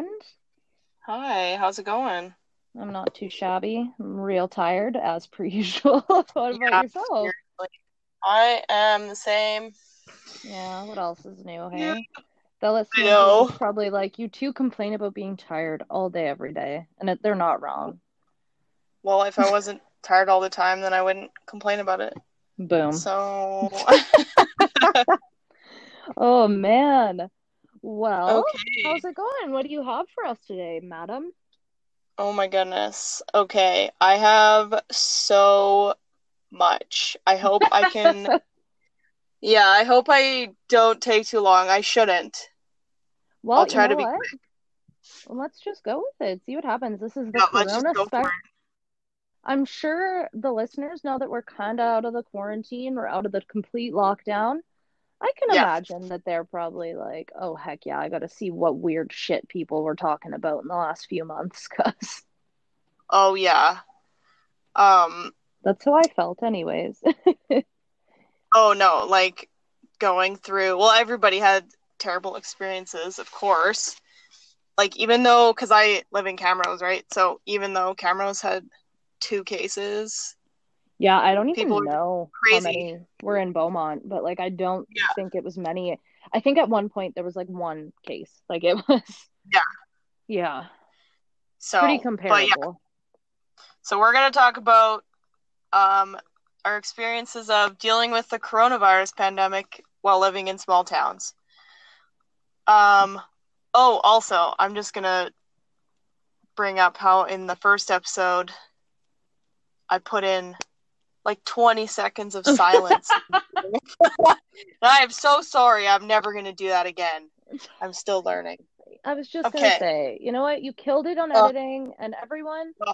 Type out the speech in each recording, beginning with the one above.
friend. Hi, how's it going? I'm not too shabby. I'm real tired, as per usual. what about Yeah, yourself? seriously. I am the same. Yeah, what else is new, Yeah, hey? The listeners know. probably like, you two complain about being tired all day, every day. And it, they're not wrong. Well, if I wasn't tired all the time, then I wouldn't complain about it. Boom. So, Oh, man. Well, how's it going? What do you have for us today, madam? Oh my goodness. Okay, I have so much. I hope I can. Yeah, I hope I don't take too long. I shouldn't. I'll Well, you try to be what? quick. Well, let's just go with it. See what happens. This is the Yeah, Corona go spec. I'm sure the listeners know that we're kind of out of the quarantine, we're out of the complete lockdown. I can. Yeah. imagine that they're probably like, oh, heck yeah, I got to see what weird shit people were talking about in the last few months, because Oh yeah. Um, that's how I felt, anyways. oh no, like going through, well, everybody had terrible experiences, of course. Like even though, because I live in Camrose, right? So even though Camrose had two cases, Yeah, I don't even know how crazy. many were in Beaumont, but like, I don't Yeah, think it was many. I think at one point there was like one case. Like, it was, yeah. yeah, So, pretty but yeah, comparable. so we're gonna talk about um our experiences of dealing with the coronavirus pandemic while living in small towns. Um, oh, also, I'm just gonna bring up how in the first episode I put in like 20 seconds of silence. I am so sorry. I'm never going to do that again. I'm still learning. I was just gonna say, you know what? You killed it on Oh, editing, and everyone oh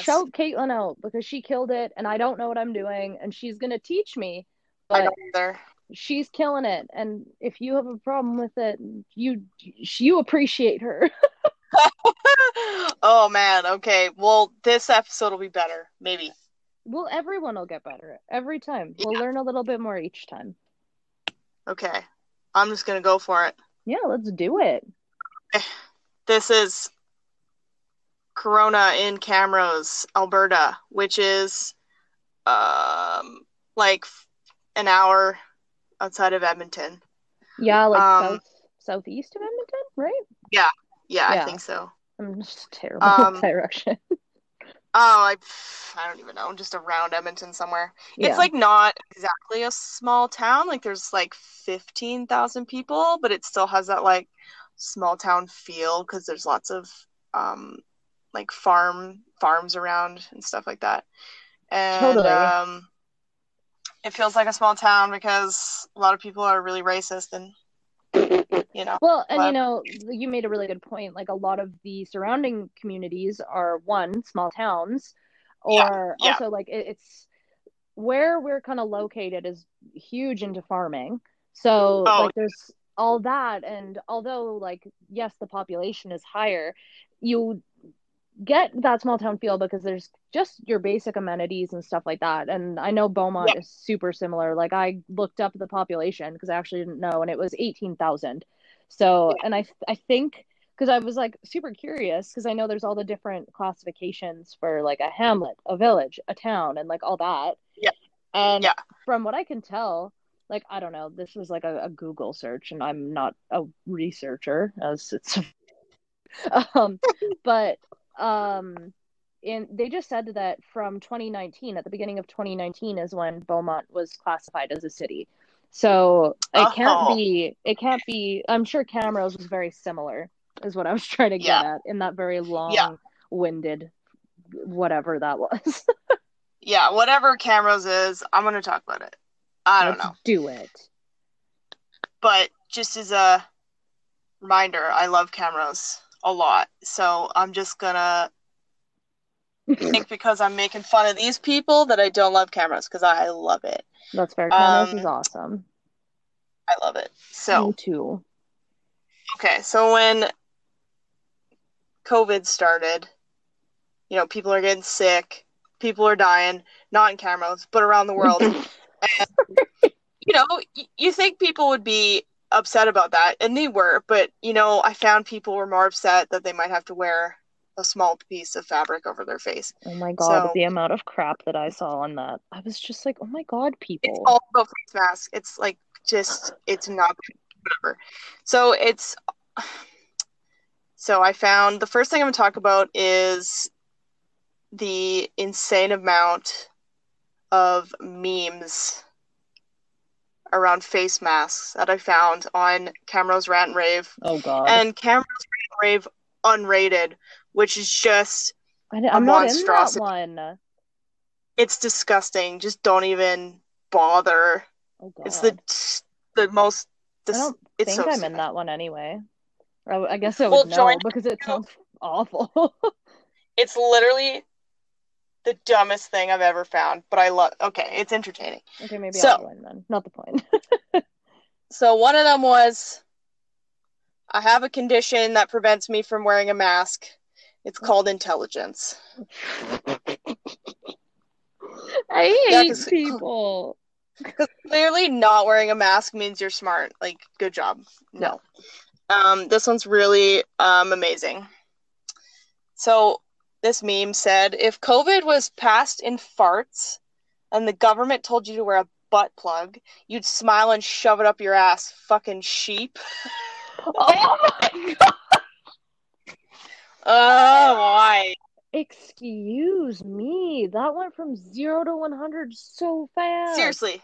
shout Caitlin out because she killed it, and I don't know what I'm doing, and she's gonna teach me, I don't either. she's killing it. And if you have a problem with it, you you appreciate her. oh man. Okay. Well, this episode will be better. Maybe. Well, everyone will get better every time. We'll Yeah. learn a little bit more each time. Okay. I'm just going to go for it. Yeah, let's do it. This is Corona in Camrose, Alberta, which is um like an hour outside of Edmonton. Yeah, like Um south southeast of Edmonton, right? yeah, yeah, I think so. I'm just terrible with Um direction. oh, I I don't even know, just around Edmonton somewhere. Yeah. It's like not exactly a small town, like there's like 15,000 people, but it still has that like small town feel because there's lots of um like farm farms around and stuff like that. And Totally. um it feels like a small town because a lot of people are really racist and you know, Well, and you know, you made a really good point. Like a lot of the surrounding communities are one, small towns, yeah, or yeah, also like it, it's where we're kind of located is huge into farming. So oh like there's all that and although like yes, the population is higher, you get that small town feel because there's just your basic amenities and stuff like that. And I know yeah, Beaumont is super similar. Like I looked up the population because I actually didn't know, and it was 18,000. So, yeah, and I I think because I was like super curious because I know there's all the different classifications for like a hamlet, a village, a town, and like all that. yeah, And yeah. from what I can tell, like I don't know, this was like a, a Google search, and I'm not a researcher as it's um, but um, and they just said that from 2019, at the beginning of 2019, is when Beaumont was classified as a city. So it can't Oh, be. It can't be. I'm sure Camrose was very similar, is what I was trying to get yeah, at in that very yeah, long-winded whatever that was. yeah. Whatever Camrose is, I'm gonna talk about it. I don't Let's know, do it. but just as a reminder, I love Camrose a lot, so I'm just gonna think because I'm making fun of these people that I don't love Camrose because I love it. That's fair. Is Um, awesome. I love it. Me So, too. okay, so when COVID started, you know, people are getting sick, people are dying, not in Camrose, but around the world. And, you know, you think people would be upset about that, and they were. But you know, I found people were more upset that they might have to wear a small piece of fabric over their face. Oh my god, So- the amount of crap that I saw on that. I was just like, oh my god, people. It's all about face masks. It's like just it's not whatever. So it's so I found the first thing I'm gonna talk about is the insane amount of memes around face masks that I found on Camrose Rant and Rave Oh god. and Camrose Rant and Rave unrated, which is just I, am not in that monstrosity. one. it's disgusting. Just don't even bother. Oh god. It's the the most. I don't think so I'm sad. in that one anyway. I, I guess I would Well, know because it sounds awful. It's literally the dumbest thing I've ever found, but I love. Okay, it's entertaining. okay, maybe So- I'll join then. Not the point. So one of them was, I have a condition that prevents me from wearing a mask. It's called intelligence. I Yeah, hate 'cause- people. Clearly, not wearing a mask means you're smart. Like, good job. No. Um, this one's really um amazing. So this meme said, if COVID was passed in farts and the government told you to wear a butt plug, you'd smile and shove it up your ass, fucking sheep. Oh my god. Oh, why? Excuse me. That went from zero to 100 so fast. Seriously.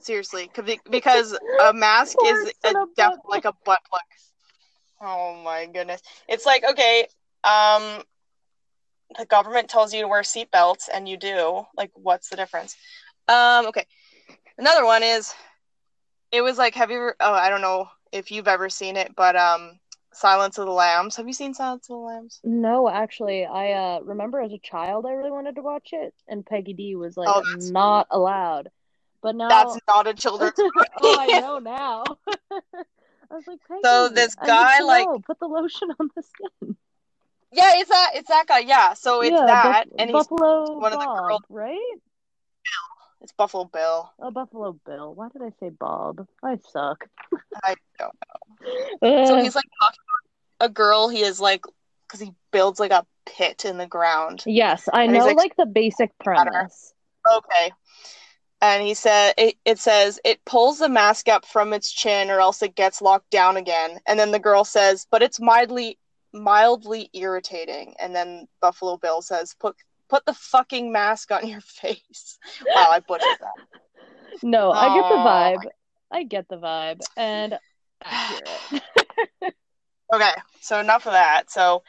Seriously, 'cause be- because a mask is a, a def- like a butt plug. Oh my goodness. It's like, okay, um the government tells you to wear seatbelts and you do. Like what's the difference? Um okay. Another one is it was like have you ever oh, I don't know if you've ever seen it, but um Silence of the Lambs. Have you seen Silence of the Lambs? No, actually, I uh remember as a child I really wanted to watch it, and Peggy D was like Oh, not allowed. But now That's not a children's oh, I know now. I was like, Peggy, So this guy, like- know. put the lotion on the skin. Yeah, it's that it's that guy. Yeah, so it's yeah, that Buff- and he's Buffalo one of the girls, girl- right? it's Buffalo Bill. Oh, Buffalo Bill. Why did I say Bob? I suck. I don't know. So he's like talking about a girl he is like because he builds like a pit in the ground. yes, I know like- like the basic premise. Okay. And he said it, it says it pulls the mask up from its chin or else it gets locked down again. And then the girl says, but it's mildly mildly irritating. And then Buffalo Bill says, put put the fucking mask on your face. Wow, I butchered that. No, I get the vibe. I get the vibe, and accurate. Okay, so enough of that. So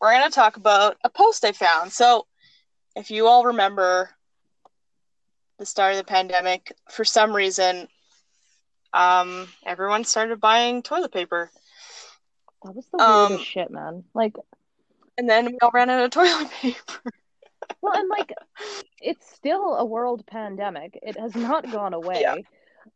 we're gonna talk about a post I found. So if you all remember the start of the pandemic, for some reason, um, everyone started buying toilet paper, That was the Um, weirdest shit, man. Like, and then we all ran out of toilet paper. well, and like, it's still a world pandemic. It has not gone away, Yeah.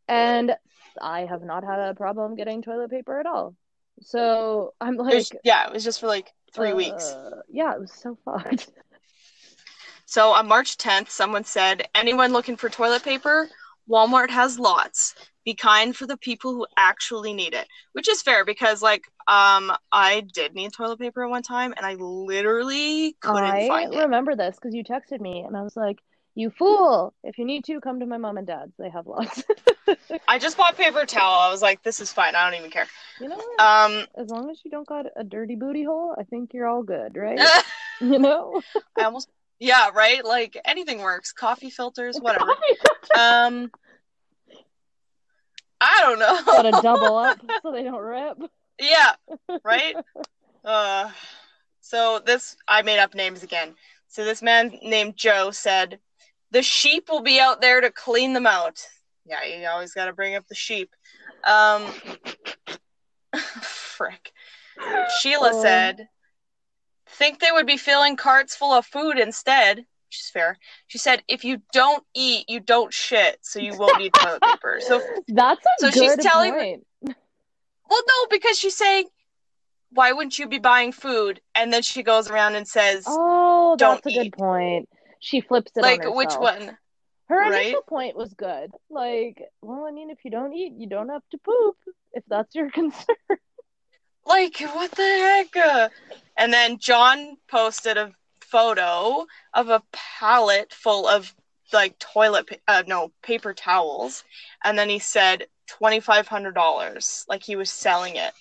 and I have not had a problem getting toilet paper at all. So I'm It like, was- yeah, it was just for like three weeks. uh, Yeah, it was so fucked. So on March 10th, someone said, anyone looking for toilet paper? Walmart has lots. Be kind for the people who actually need it, which is fair because, like, um, I did need toilet paper at one time, and I literally couldn't I find it. remember this because you texted me, and I was like, "You fool! If you need to, come to my mom and dad's. They have lots." I just bought paper towel. I was like, this is fine. I don't even care. you know what? Um, as long as you don't got a dirty booty hole, I think you're all good, right? you know? I almost, yeah, right. Like anything works. Coffee filters, whatever. Um, I don't know. Gotta double up so they don't rip. Yeah, right? Uh, so this, I made up names again. So this man named Joe said, The sheep will be out there to clean them out. Yeah, you always got to bring up the sheep. Um, frick. Sheila Oh. said, Think they would be filling carts full of food instead, which is fair. She said, If you don't eat, you don't shit, so you won't need toilet paper. So That's a So she's telling- point. Well, no, because she's saying, why wouldn't you be buying food? And then she goes around and says, Oh, Don't that's a good point. She flips it like, on which one? Her Right? initial point was good. Like, well, I mean, if you don't eat, you don't have to poop. If that's your concern. Like, what the heck? Uh, And then John posted a photo of a pallet full of like toilet, pa- uh, no, paper towels. And then he said $2,500. Like he was selling it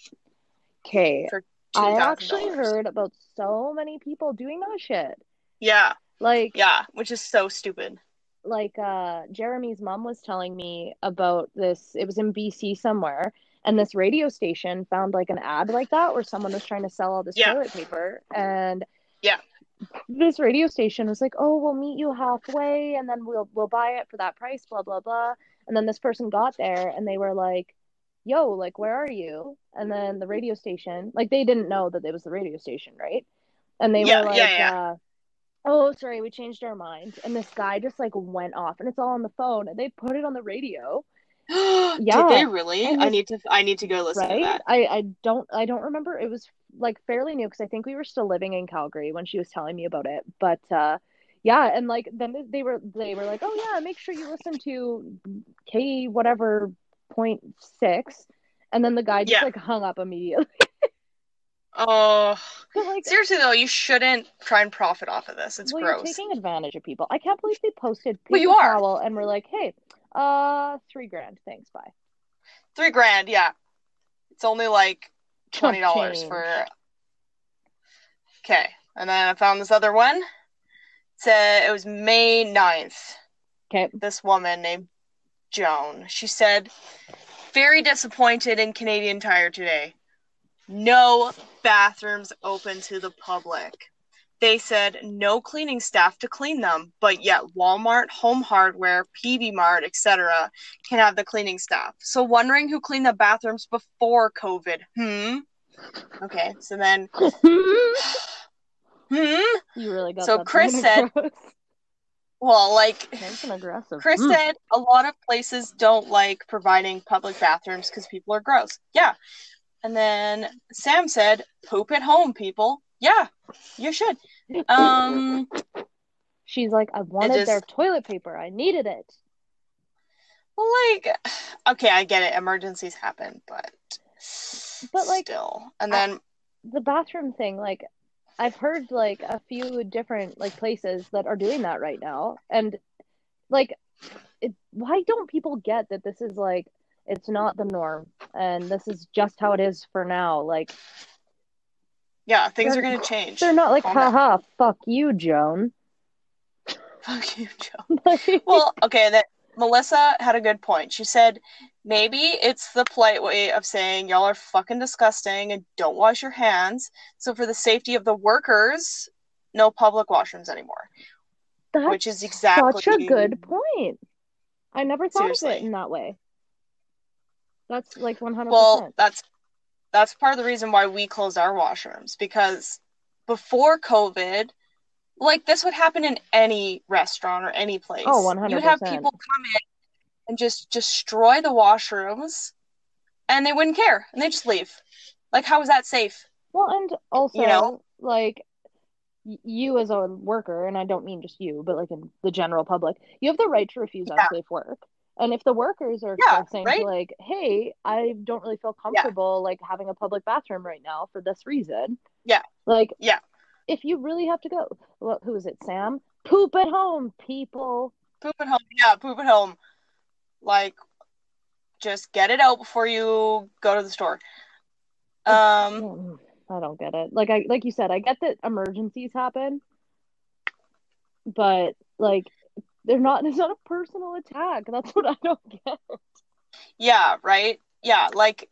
Okay, I actually heard about so many people doing that shit. Yeah, Like, yeah, which is so stupid. like uh Jeremy's mom was telling me about this it was in BC somewhere and this radio station found like an ad like that where someone was trying to sell all this Yeah. toilet paper and Yeah. This radio station was like oh we'll meet you halfway and then we'll we'll buy it for that price blah blah blah and then this person got there and they were like yo like where are you and then the radio station like they didn't know that it was the radio station right and they Yeah, were like yeah, yeah. uh oh sorry we changed our mind and this guy just like went off and it's all on the phone and they put it on the radio yeah. Did they really? I need to. I need to go listen to that. i i don't i don't remember it was like fairly new because i think we were still living in calgary when she was telling me about it but uh yeah and like then they were they were like oh yeah make sure you listen to k whatever point six and then the guy just Yeah. like hung up immediately Oh, but like seriously though, you shouldn't try and profit off of this. It's well, you're gross. taking advantage of people i can't believe they posted Well, you are. towel and we're like hey uh three grand thanks bye Three grand, yeah. It's only like twenty dollars for. Okay, and then I found this other one. It said uh, it was May 9th. okay This woman named Joan. She said, "Very disappointed in Canadian Tire today. No bathrooms open to the public." They said no cleaning staff to clean them, but yet Walmart, Home Hardware, PV Mart, etc. can have the cleaning staff. So wondering who cleaned the bathrooms before COVID? Hmm. Okay, so then hmm. you really got So that Chris said- Well, like Nice and aggressive Chris Mm. said, a lot of places don't like providing public bathrooms because people are gross. Yeah. And then Sam said, poop at home, people. Yeah, you should. Um, She's like, I wanted just- their toilet paper. I needed it. well, like, okay, I get it. Emergencies happen, but But, like, still. And then, The bathroom thing, like, I've heard like a few different like places that are doing that right now, and like, it, why don't people get that this is like it's not the norm and this is just how it is for now? Like, yeah, things They're- are going to change. they're not like, haha, fuck you, Joan. Fuck you, Joe. well, okay, that Melissa had a good point. She said maybe it's the polite way of saying y'all are fucking disgusting and don't wash your hands. So for the safety of the workers, no public washrooms anymore. That's which is exactly- such a good point. I never thought of it in that way. That's like one hundred Well, that's that's part of the reason why we closed our washrooms because before COVID, like this would happen in any restaurant or any place. Oh, You would have people come in and just destroy the washrooms, and they wouldn't care, and they just leave. Like, how is that safe? Well, and also, You know? like you as a worker, and I don't mean just you, but like in the general public, you have the right to refuse Yeah. unsafe work. And if the workers are Yeah, expressing right? like, "Hey, I don't really feel comfortable like having a public bathroom right now for this reason," Yeah. like, Yeah. if you really have to go, well, who is it, Sam? Poop at home, people. Poop at home. Yeah, poop at home. Like, just get it out before you go to the store. Um, I don't get it. Like I like you said, I get that emergencies happen, but like they're not it's not a personal attack. That's what I don't get. Yeah, right? Yeah, like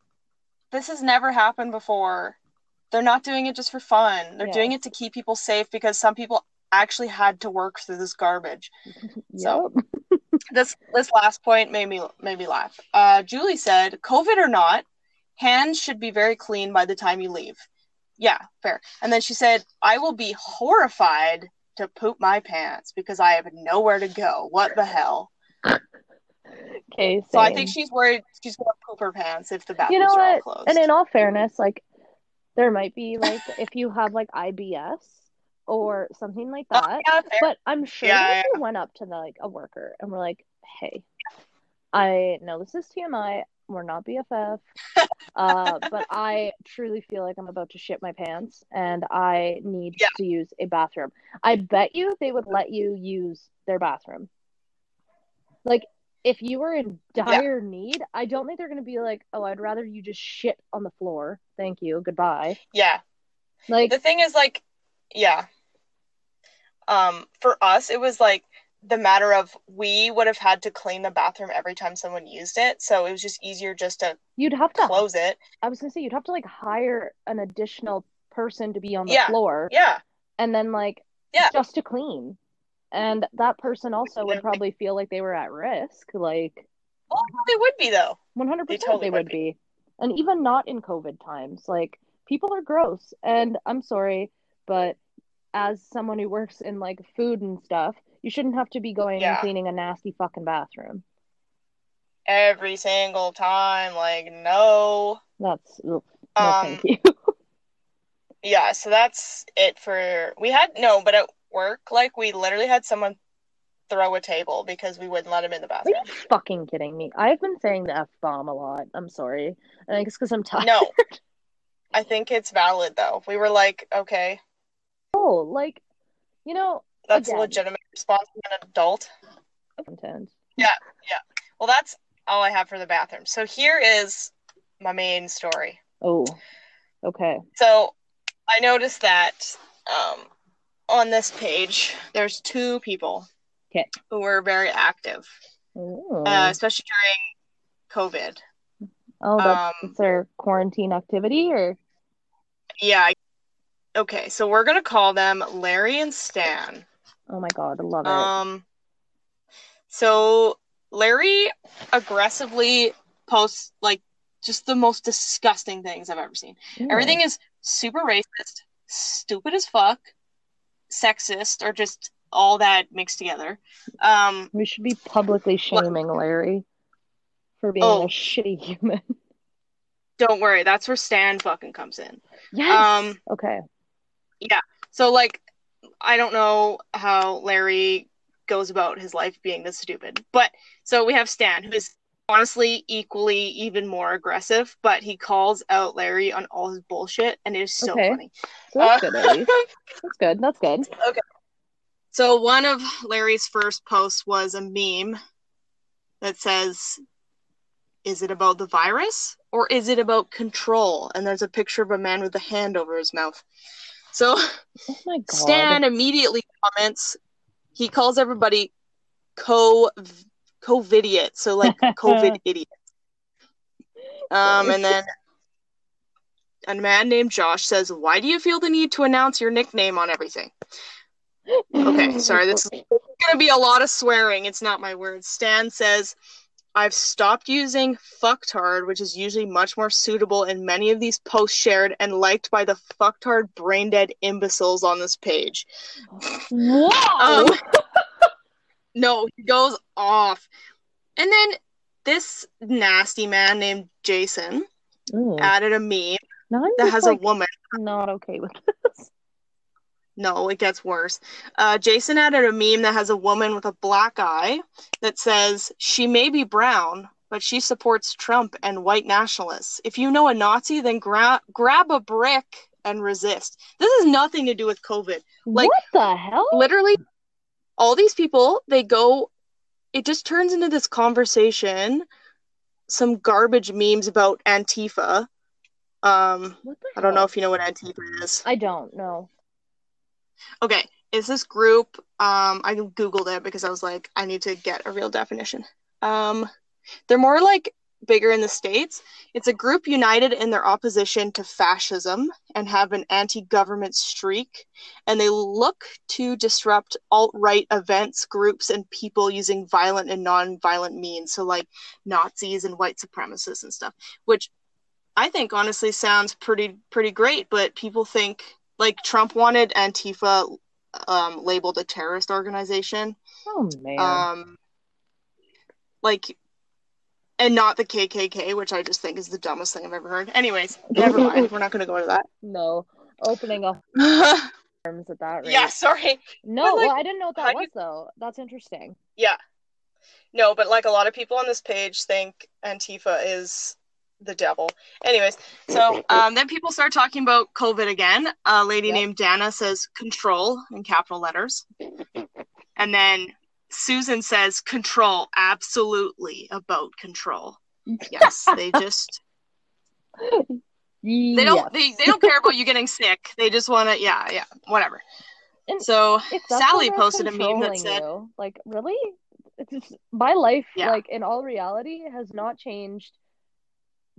this has never happened before. They're not doing it just for fun. They're Yeah. doing it to keep people safe because some people actually had to work through this garbage. So- This this last point made me made me laugh. Uh, Julie said, "COVID or not, hands should be very clean by the time you leave." Yeah, fair. And then she said, "I will be horrified to poop my pants because I have nowhere to go. What the hell?" Okay, So I think she's worried she's gonna poop her pants if the bathrooms you know are what? closed. And in all fairness, like there might be like if you have like IBS or something like Oh, that. yeah. But I'm sure Yeah, yeah. we went up to the, like a worker and we're like, "Hey, I know this is TMI. We're not BFF, uh, but I truly feel like I'm about to shit my pants and I need Yeah. to use a bathroom." I bet you they would let you use their bathroom. Like, if you were in dire need, I don't think they're going to be like, "Oh, I'd rather you just shit on the floor. Thank you. Goodbye." yeah. Like, The thing is, like, yeah. Um, for us, it was like the matter of we would have had to clean the bathroom every time someone used it, so it was just easier just to you'd have to close it. I was gonna say you'd have to like hire an additional person to be on the Yeah. floor Yeah, and then like Yeah. just to clean. And that person also would probably feel like they were at risk, like well, they would be though. 100% they, totally would would be. And even not in COVID times, like people are gross. And I'm sorry, but as someone who works in like food and stuff, you shouldn't have to be going and cleaning a nasty fucking bathroom. Every single time, like, no. That's no, Um, thank you. yeah, so that's it for we had no, but at work, like we literally had someone throw a table because we wouldn't let him in the bathroom. Are you fucking kidding me? I've been saying the F bomb a lot. I'm sorry. I think it's because I'm tired. No. I think it's valid though. We were like, okay, Oh, like, you know, that's Again. legitimate response from an adult. content. Yeah, yeah. Well, that's all I have for the bathroom. So here is my main story. Oh, okay. So I noticed that um, on this page, there's two people Okay. who were very active, uh, especially during COVID. oh, that's, um, that's their quarantine activity, or Yeah. Okay, so we're gonna call them Larry and Stan. Oh my god, I love it. Um, so Larry aggressively posts like just the most disgusting things I've ever seen. Everything is super racist, stupid as fuck, sexist, or just all that mixed together. Um, We should be publicly shaming Larry for being Oh. a shitty human. don't worry, that's where Stan fucking comes in. Yes. Um, okay. Yeah. So like, I don't know how Larry goes about his life being this stupid, but so we have Stan, who is honestly equally even more aggressive, but he calls out Larry on all his bullshit, and it is so Okay. funny. So that's Uh, good at. That's good. That's good. Okay. So one of Larry's first posts was a meme that says, "Is it about the virus or is it about control?" And there's a picture of a man with a hand over his mouth. So Oh my god. Stan immediately comments. He calls everybody co COVIDiot, so like COVID idiot. Um, and then a man named Josh says, "Why do you feel the need to announce your nickname on everything?" Okay, sorry, this is gonna be a lot of swearing. It's not my words. Stan says, I've stopped using fucktard, which is usually much more suitable in many of these posts shared and liked by the fucktard brain dead imbeciles on this page. Wow. Um, no, he goes off. And then this nasty man named Jason Ooh. added a meme that has like, a woman. not okay with this. No, it gets worse. Uh, Jason added a meme that has a woman with a black eye that says, She may be brown, but she supports Trump and white nationalists. If you know a Nazi, then gra- grab a brick and resist. This has nothing to do with COVID. Like- what the hell? Literally, all these people, they go, it just turns into this conversation, some garbage memes about Antifa. Um, I don't know if you know what Antifa is. I don't know. Okay, is this group? Um, I googled it because I was like, I need to get a real definition. Um, they're more like bigger in the states. It's a group united in their opposition to fascism and have an anti-government streak, and they look to disrupt alt-right events, groups, and people using violent and non-violent means. So like Nazis and white supremacists and stuff, which I think honestly sounds pretty pretty great. But people think like Trump wanted Antifa um, labeled a terrorist organization, Oh man. um, like, and not the KKK, which I just think is the dumbest thing I've ever heard. Anyways, never mind. We're not going to go into that. no. Opening that. terms at that rate. Yeah, sorry. No, like, well, I didn't know what that was you- though. That's interesting. Yeah. No, but like a lot of people on this page think Antifa is the devil. Anyways, so um, then people start talking about COVID again. A lady Yep. named Dana says control in capital letters. And then Susan says control, absolutely about control. Yes, they just they don't they, they don't care about you getting sick. They just want to yeah, yeah, whatever. And So Sally posted a meme that said you, like, really? It's just, my life, Yeah. like in all reality, has not changed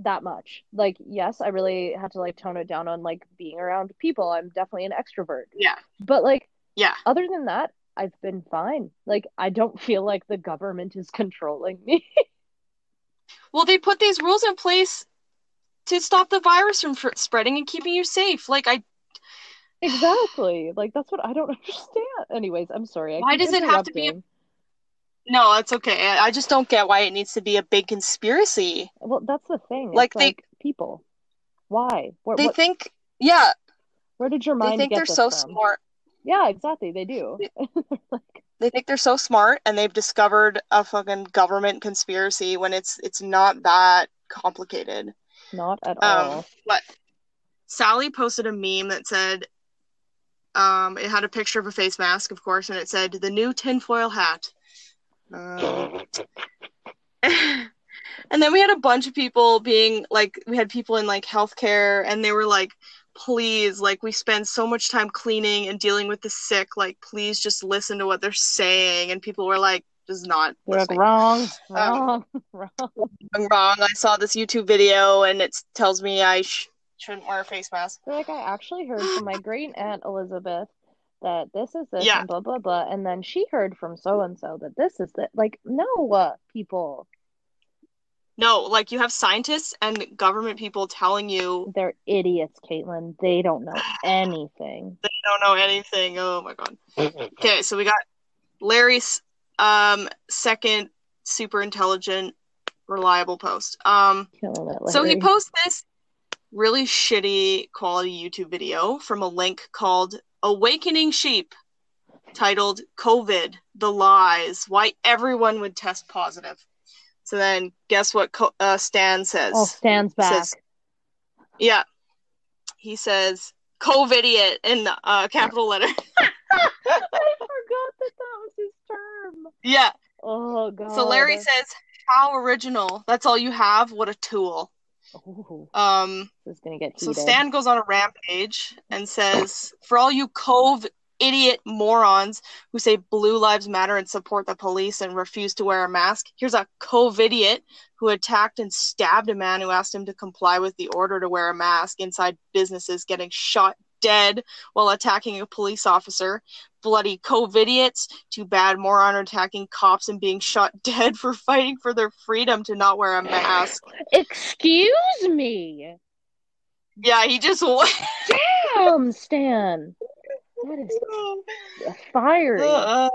that much. Like, yes, I really had to like tone it down on like being around people. I'm definitely an extrovert. yeah, But like, yeah. other than that, I've been fine. Like, I don't feel like the government is controlling me. Well, they put these rules in place to stop the virus from fr- spreading and keeping you safe. Like I Exactly. Like, that's what I don't understand. Anyways, I'm sorry. I Why does it have to be a-. no, that's okay. I I just don't get why it needs to be a big conspiracy. Well, that's the thing. It's Like, they- people. Why? Where, They what, think, yeah, where did your they mind think get they're this so from? smart. Yeah, exactly. They do. like, They think they're so smart, and they've discovered a fucking government conspiracy when it's it's not that complicated. not at Um, all. but Sally posted a meme that said, um, it had a picture of a face mask, of course, and it said the new tinfoil hat. Um, and then we had a bunch of people being like, we had people in like healthcare, and they were like, please, like, we spend so much time cleaning and dealing with the sick, like, please just listen to what they're saying. And people were like, just not They're like listening. wrong, Um, wrong, wrong. I'm wrong. I saw this YouTube video, and it tells me I sh- shouldn't wear a face mask. They're like, I actually heard from my great aunt Elizabeth that this is this Yeah. and blah blah blah, and then she heard from so and so that this is that. Like, no, uh, people, No, like you have scientists and government people telling you they're idiots, Caitlin. They don't know anything. they don't know anything. Oh my god. Okay, so we got Larry's um second super intelligent reliable post. Um it, so he posts this really shitty quality YouTube video from a link called Awakening Sheep titled COVID the lies why everyone would test positive. So then guess what Co- uh, Stan says? Oh, stands back. says- Yeah. He says COVIDiot in uh, capital letter. I forgot that that was his term. yeah. Oh god. So Larry says, How original. That's all you have? What a tool. Ooh, Um this is gonna get so. Stan goes on a rampage and says, For all you cove idiot morons who say blue lives matter and support the police and refuse to wear a mask, here's a COVIDiot who attacked and stabbed a man who asked him to comply with the order to wear a mask inside businesses getting shot dead while attacking a police officer. Bloody COVIDiots. Too bad moron attacking cops and being shot dead for fighting for their freedom to not wear a mask. Excuse me. Yeah, he just Damn, Stan. That is fiery. Uh,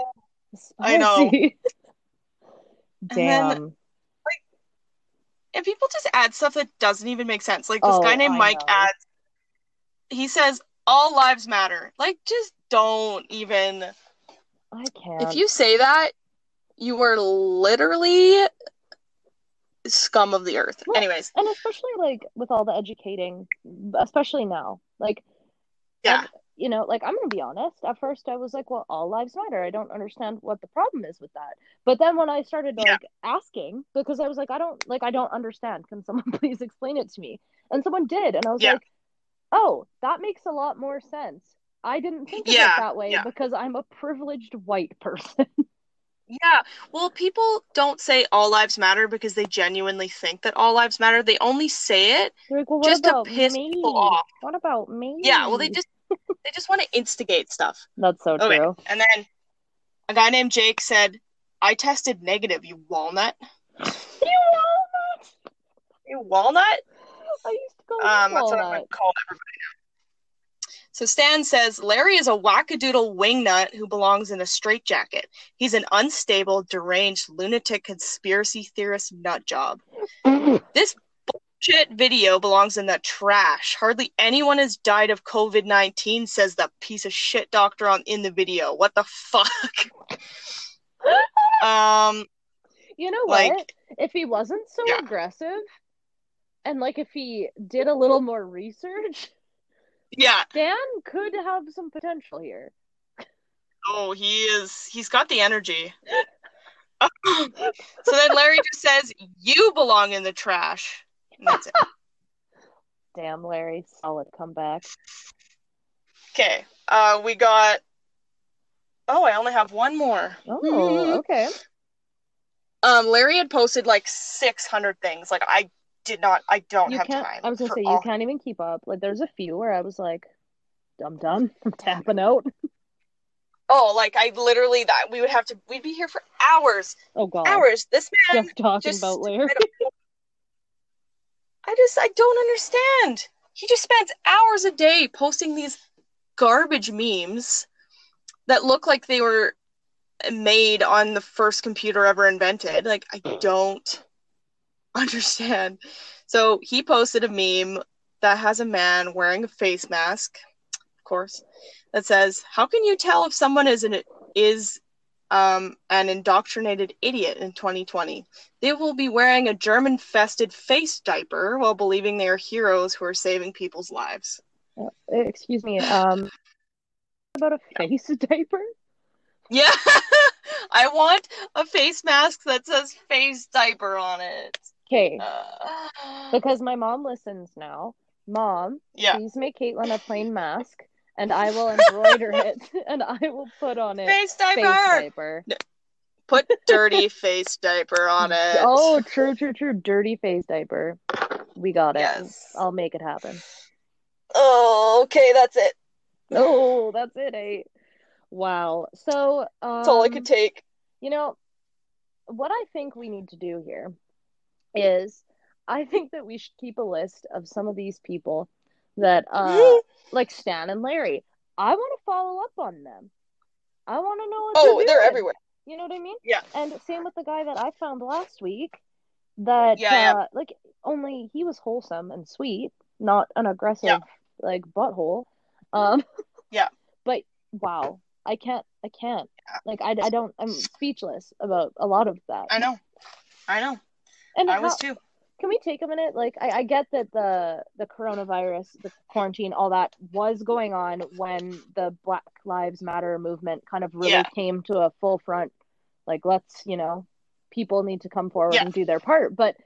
I know. Spicy. And then- Damn. and people just add stuff that doesn't even make sense. Like this Oh, guy named I Mike know. adds, he says all lives matter. Like just don't even. I can't. If you say that, you are literally scum of the earth. Well, Anyways, and especially like with all the educating, especially now, like yeah, I've- you know, like I'm gonna be honest. At first, I was like, "Well, all lives matter." I don't understand what the problem is with that. But then when I started like Yeah. asking, because I was like, "I don't like, I don't understand. Can someone please explain it to me?" And someone did, and I was Yeah. like, "Oh, that makes a lot more sense." I didn't think of Yeah, it that way yeah. because I'm a privileged white person. yeah. Well, people don't say all lives matter because they genuinely think that all lives matter. They only say it like, "Well, just to piss me? people off. What about me?" Yeah. Well, they just they just want to instigate stuff. That's so Okay. true. And then a guy named Jake said, I tested negative, you walnut. You walnut. You walnut? I used to go Um, that's what I'm going to call everybody now. So Stan says Larry is a wackadoodle wingnut who belongs in a straitjacket. He's an unstable, deranged, lunatic conspiracy theorist nut job. This bullshit video belongs in the trash. Hardly anyone has died of COVID 19, says that piece of shit doctor on in the video. What the fuck? um, You know Like- what? If he wasn't so Yeah. aggressive and like if he did a little more research, yeah. Dan could have some potential here. Oh, he is. He's got the energy. so then Larry just says, "You belong in the trash." And that's it. Damn, Larry, solid comeback. Okay. Uh, we got. Oh, I only have one more. Oh, okay. Um, Larry had posted like 600 things. Like I did not. I don't You have time. I was gonna say you all- can't even keep up. Like, there's a few where I was like, "Dum dum, I'm tapping out." Oh, like I literally that we would have to. We'd be here for hours, Oh god, hours. This man. just talking just- about Larry. I. I just I don't understand. He just spends hours a day posting these garbage memes that look like they were made on the first computer ever invented. Like I don't understand. So he posted a meme that has a man wearing a face mask, of course, that says, "How can you tell if someone is an is um, an indoctrinated idiot in 2020? They will be wearing a German-fested face diaper while believing they are heroes who are saving people's lives." Uh, Excuse me. Um, about a face diaper. Yeah, I want a face mask that says face diaper on it. Okay, Uh, because my mom listens now. Mom, yeah, please make Caitlin a plain mask, and I will embroider it, and I will put on it face face diaper. diaper. Put dirty face diaper on it. Oh, true, true, true. Dirty face diaper. We got it. Yes. I'll make it happen. Oh, okay, that's it. Oh, that's it, eh? Wow. So, um, That's all I could take. You know, what I think we need to do here is I think that we should keep a list of some of these people that uh like Stan and Larry. I want to follow up on them. I want to know what Oh, they're they're everywhere. You know what I mean? Yeah. And same with the guy that I found last week that Yeah, yeah. uh like only he was wholesome and sweet, not an aggressive Yeah. like butthole. Um Yeah. But wow, I can't I can't. Like I, I don't I'm speechless about a lot of that. I know. I know. And I how, was too. can we take a minute? Like I, I get that the the coronavirus, the quarantine, all that was going on when the Black Lives Matter movement kind of really Yeah. came to a full front. Like let's, you know, people need to come forward Yeah. and do their part. But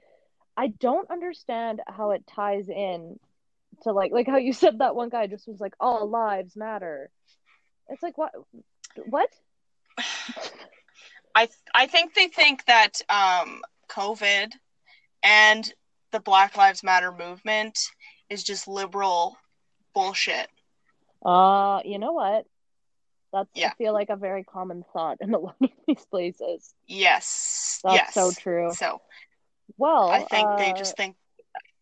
I don't understand how it ties in to like like how you said that one guy just was like all lives matter. It's like what what? I I think they think that um, COVID and the Black Lives Matter movement is just liberal bullshit. Uh, you know what? That's I feel like a very common thought in a lot of these places. Yes. That's yes. so true. So Well, I think they uh, just think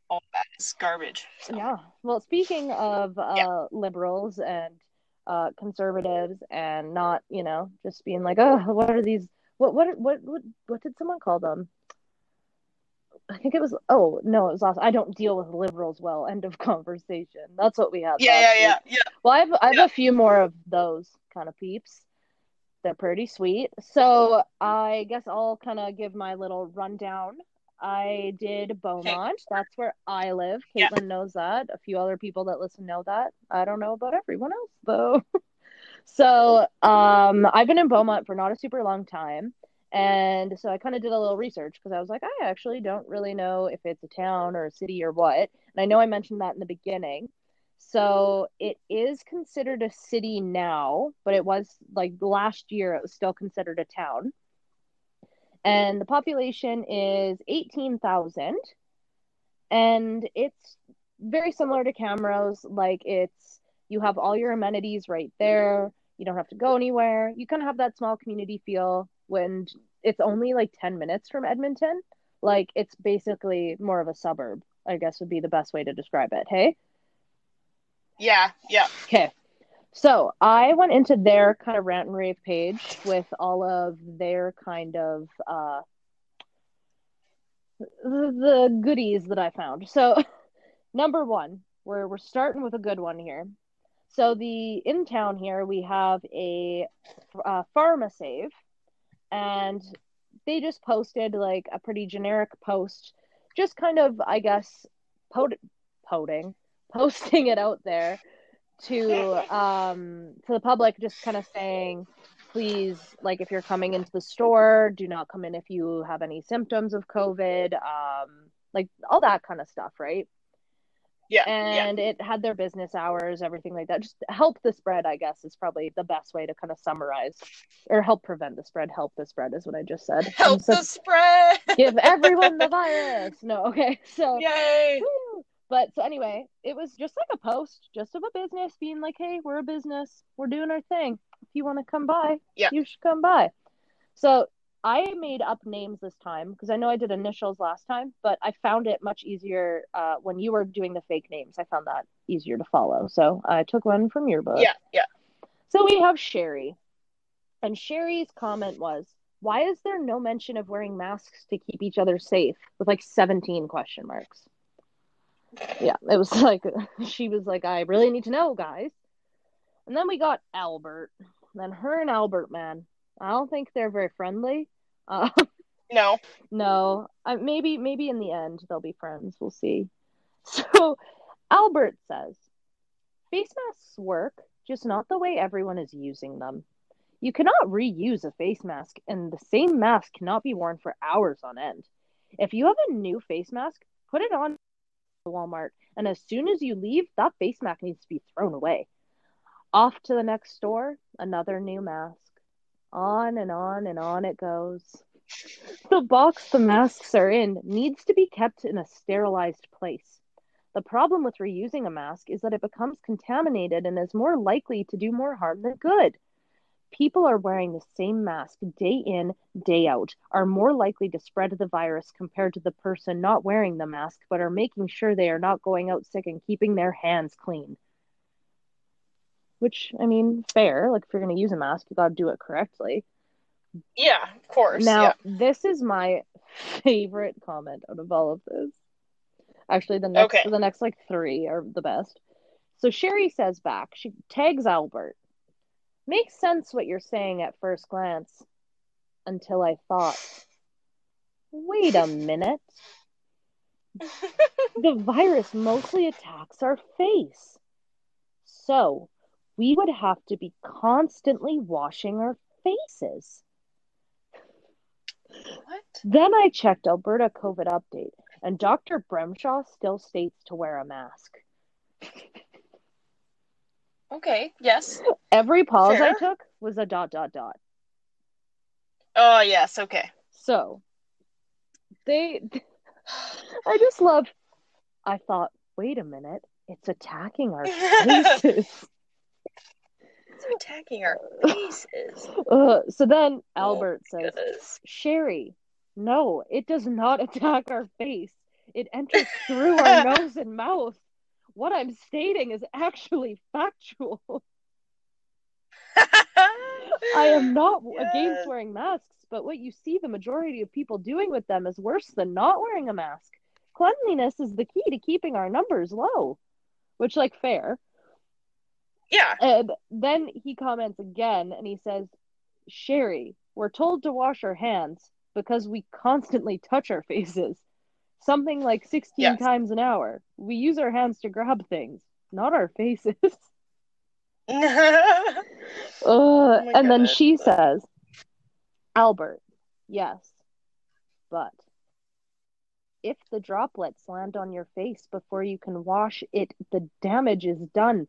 all that is garbage. So. yeah. Well, speaking of uh, Yeah. liberals and uh, conservatives, and not you know just being like, oh, what are these? What what what what what did someone call them? I think it was. Oh no, it was last. I don't deal with liberals well. End of conversation. That's what we had. Yeah, yeah, yeah, yeah. Well, I have I have Yeah. a few more of those kind of peeps. They're pretty sweet. So I guess I'll kind of give my little rundown. I did Beaumont. That's where I live. Yeah. Caitlin knows that. A few other people that listen know that. I don't know about everyone else though. so um, I've been in Beaumont for not a super long time. And so I kind of did a little research because I was like, I actually don't really know if it's a town or a city or what. And I know I mentioned that in the beginning. So it is considered a city now, but it was like last year, it was still considered a town. And the population is 18,000. And it's very similar to Camrose. Like it's, you have all your amenities right there. You don't have to go anywhere. You kind of have that small community feel when it's only like 10 minutes from Edmonton. Like it's basically more of a suburb, I guess would be the best way to describe it. Hey? Yeah, yeah. Okay. So I went into their kind of rant and rave page with all of their kind of uh the goodies that I found. So, number one, we're we're starting with a good one here. So the in town here we have a uh, Pharmasave, and they just posted like a pretty generic post, just kind of I guess pod- poding, posting it out there to um to the public, just kind of saying please like if you're coming into the store do not come in if you have any symptoms of covid um like all that kind of stuff right Yeah. and it had their business hours everything like that just help the spread i guess is probably the best way to kind of summarize or help prevent the spread help the spread is what i just said. Help so- the spread. give everyone the virus no okay so Yay. Woo! But so anyway, it was just like a post, just of a business being like, "Hey, we're a business. We're doing our thing. If you want to come by, Yeah. you should come by." So I made up names this time because I know I did initials last time, but I found it much easier uh, when you were doing the fake names. I found that easier to follow, so I took one from your book. Yeah. Yeah. So we have Sherry, and Sherry's comment was, "Why is there no mention of wearing masks to keep each other safe?" With like seventeen question marks yeah, it was like she was like, I really need to know, guys. And then we got Albert. And Then her and Albert, man, I don't think they're very friendly. Uh, No. no, I, maybe maybe in the end they'll be friends. We'll see. So Albert says, face masks work, just not the way everyone is using them. You cannot reuse a face mask, and the same mask cannot be worn for hours on end. If you have a new face mask, put it on Walmart, and as soon as you leave, that face mask needs to be thrown away. Off to the next store, another new mask. On and on and on it goes. The box the masks are in needs to be kept in a sterilized place. The problem with reusing a mask is that it becomes contaminated and is more likely to do more harm than good. People are wearing the same mask day in, day out, are more likely to spread the virus compared to the person not wearing the mask but are making sure they are not going out sick and keeping their hands clean. Which, I mean, fair. Like, if you're going to use a mask, you got to do it correctly. Yeah. Of course. Now, yeah. this is my favorite comment out of all of this. Actually, the next Okay. the next like three are the best. So Sherry says back, she tags Albert. Makes sense what you're saying at first glance. Until I thought, wait a minute. The virus mostly attacks our face. So we would have to be constantly washing our faces. what? Then I checked Alberta COVID update, and Dr. Bremshaw still states to wear a mask. Okay. Yes. Every pause I took was a dot dot dot. Oh yes. Okay. So they I just love I thought, wait a minute, it's attacking our faces. It's attacking our faces. Uh, so then Albert says, Goodness. Sherry, no, it does not attack our face. It enters through our nose and mouth. What I'm stating is actually factual. I am not Yes. against wearing masks, but what you see the majority of people doing with them is worse than not wearing a mask. Cleanliness is the key to keeping our numbers low, which, like, fair. Yeah. And then he comments again and he says, Sherry, we're told to wash our hands because we constantly touch our faces. Something like 16 Yes. times an hour. We use our hands to grab things, not our faces. Oh my and then she says, Albert, yes, but if the droplets land on your face before you can wash it, the damage is done.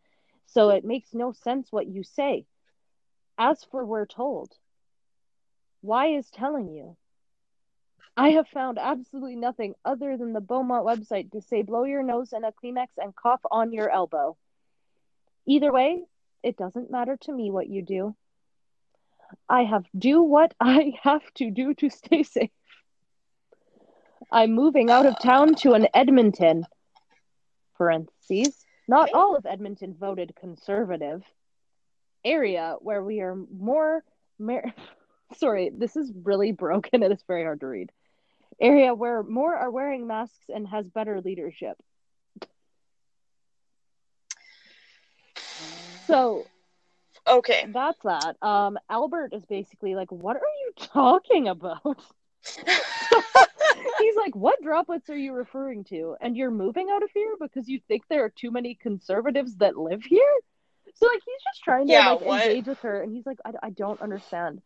So it makes no sense what you say. As for we're told, why is telling you? I have found absolutely nothing other than the Beaumont website to say blow your nose in a Kleenex and cough on your elbow. Either way, it doesn't matter to me what you do. I have do what I have to do to stay safe. I'm moving out of town to an Edmonton. Parentheses. Not all of Edmonton voted conservative. Area where we are more. Mer- Sorry, this is really broken and it's very hard to read. area where more are wearing masks and has better leadership. So Okay. that's that. Um, Albert is basically like, "What are you talking about?" He's like, "What droplets are you referring to?" And you're moving out of here because you think there are too many conservatives that live here. So like, he's just trying to Yeah, like what? engage with her, and he's like, I, "I don't understand."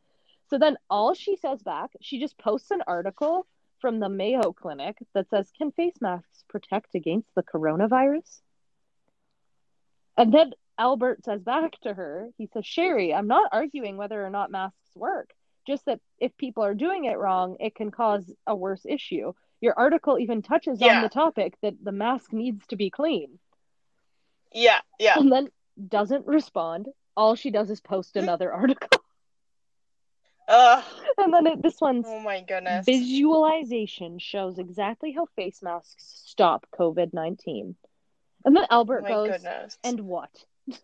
So then all she says back, she just posts an article from the Mayo Clinic that says, "Can face masks protect against the coronavirus?" And then Albert says back to her, he says, Sherry, I'm not arguing whether or not masks work, just that if people are doing it wrong, it can cause a worse issue. Your article even touches on the topic that the mask needs to be clean. Yeah, yeah. And then doesn't respond. All she does is post hmm? another article. Ugh. And then it, this one's Oh my goodness. visualization shows exactly how face masks stop COVID 19. And then Oh Albert my goes, goodness. and what?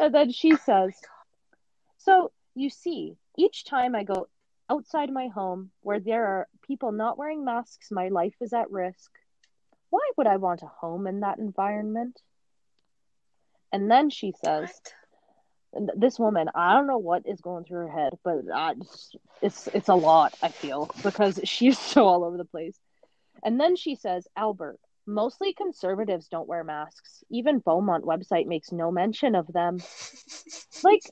and then she says, So you see, each time I go outside my home where there are people not wearing masks, my life is at risk. Why would I want a home in that environment? And then she says, What? this woman, I don't know what is going through her head, but it's, it's it's a lot. I feel because she's so all over the place. And then she says, Albert, mostly conservatives don't wear masks. Even Beaumont website makes no mention of them. Like,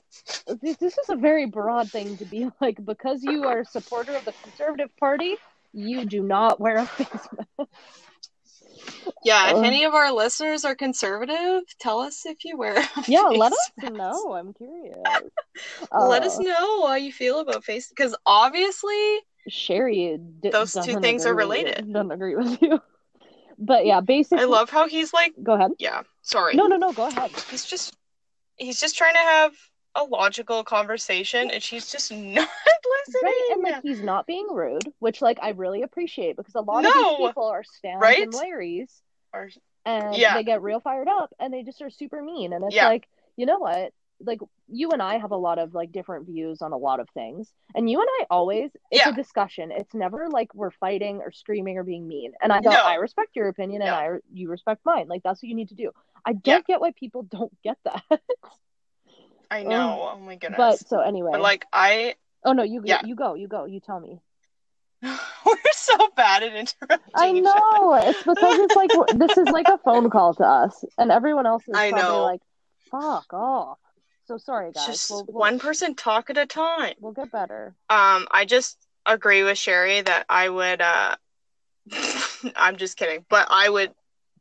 this, this is a very broad thing to be like because you are a supporter of the Conservative Party, you do not wear a face mask. Yeah, if any of our listeners are conservative, tell us if you wear. a Yeah, let us mask. know. I'm curious. Let us Uh, know how you feel about face because obviously Sherry d- Those two things are agree with you- related. Doesn't agree with you. But yeah, basically, I love how he's like, Go ahead. yeah, sorry. No, no, no. Go ahead. He's just he's just trying to have a logical conversation and she's just not listening. Right, and like he's not being rude, which like I really appreciate because a lot of these people are Stans Right? and Larrys, Or- and Yeah. they get real fired up, and they just are super mean. And it's Yeah. like, you know what? Like you and I have a lot of like different views on a lot of things, and you and I always it's Yeah. a discussion. It's never like we're fighting or screaming or being mean. And I go, No. I respect your opinion, and No. I you respect mine. Like that's what you need to do. I don't Yeah. get why people don't get that. I um, know. Oh my goodness. but so anyway, But, like I oh no, you Yeah. you go, you go, you tell me. we're so bad at interrupting. I know. It's because it's like this is like a phone call to us, and everyone else is I probably know. like, "Fuck off." So sorry, guys. Just we'll, we'll, one person talk at a time. We'll get better. Um, I just agree with Sherry that I would. Uh, I'm just kidding, but I would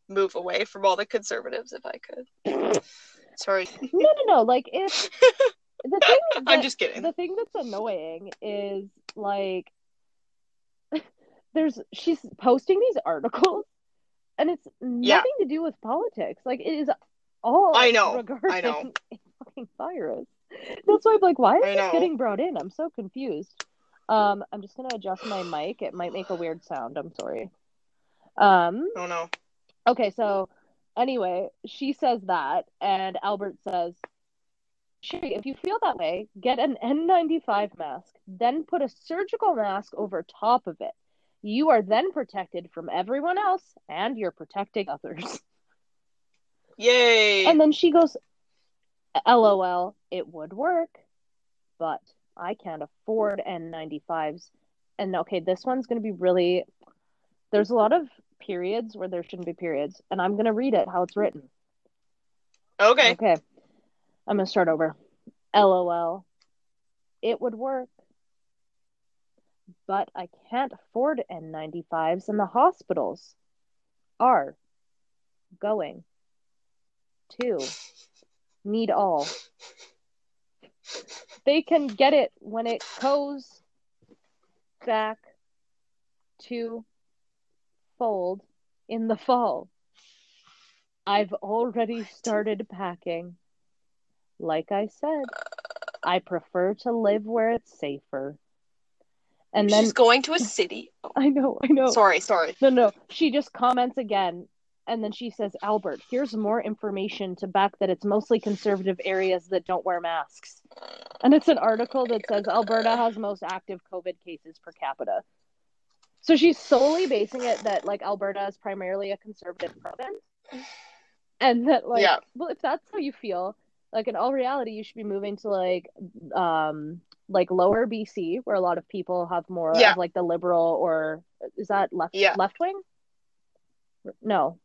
move away from all the conservatives if I could. Sorry, No, no, no. Like if the thing, I'm just kidding. the thing that's annoying is like there's she's posting these articles, and it's nothing Yeah. to do with politics. Like it is all I know, I know. Fucking virus. That's why I'm like, why is this getting brought in? I'm so confused. Um, I'm just gonna adjust my mic. It might make a weird sound. I'm sorry. Um, Oh no. Okay, so anyway, she says that, and Albert says, Sherry, if you feel that way, get an N95 mask, then put a surgical mask over top of it. You are then protected from everyone else, and you're protecting others. Yay! And then she goes, LOL, it would work, but I can't afford N95s. And okay, this one's going to be really. There's a lot of periods where there shouldn't be periods, and I'm going to read it how it's written. okay. Okay. I'm going to start over. LOL. It would work. But I can't afford N95s, and the hospitals are going to need all. They can get it when it goes back to fold in the fall. I've already started packing. Like I said, I prefer to live where it's safer. And then She's going to a city. I know, I know. sorry, sorry. No, no. She just comments again, and then she says, "Albert, here's more information to back that it's mostly conservative areas that don't wear masks." And it's an article that says Alberta has most active COVID cases per capita. So she's solely basing it that like Alberta is primarily a conservative province, and that like, Yeah. well, if that's how you feel, like in all reality, you should be moving to like, um, like lower BC, where a lot of people have more Yeah. of like the liberal or is that left Yeah. left wing? No,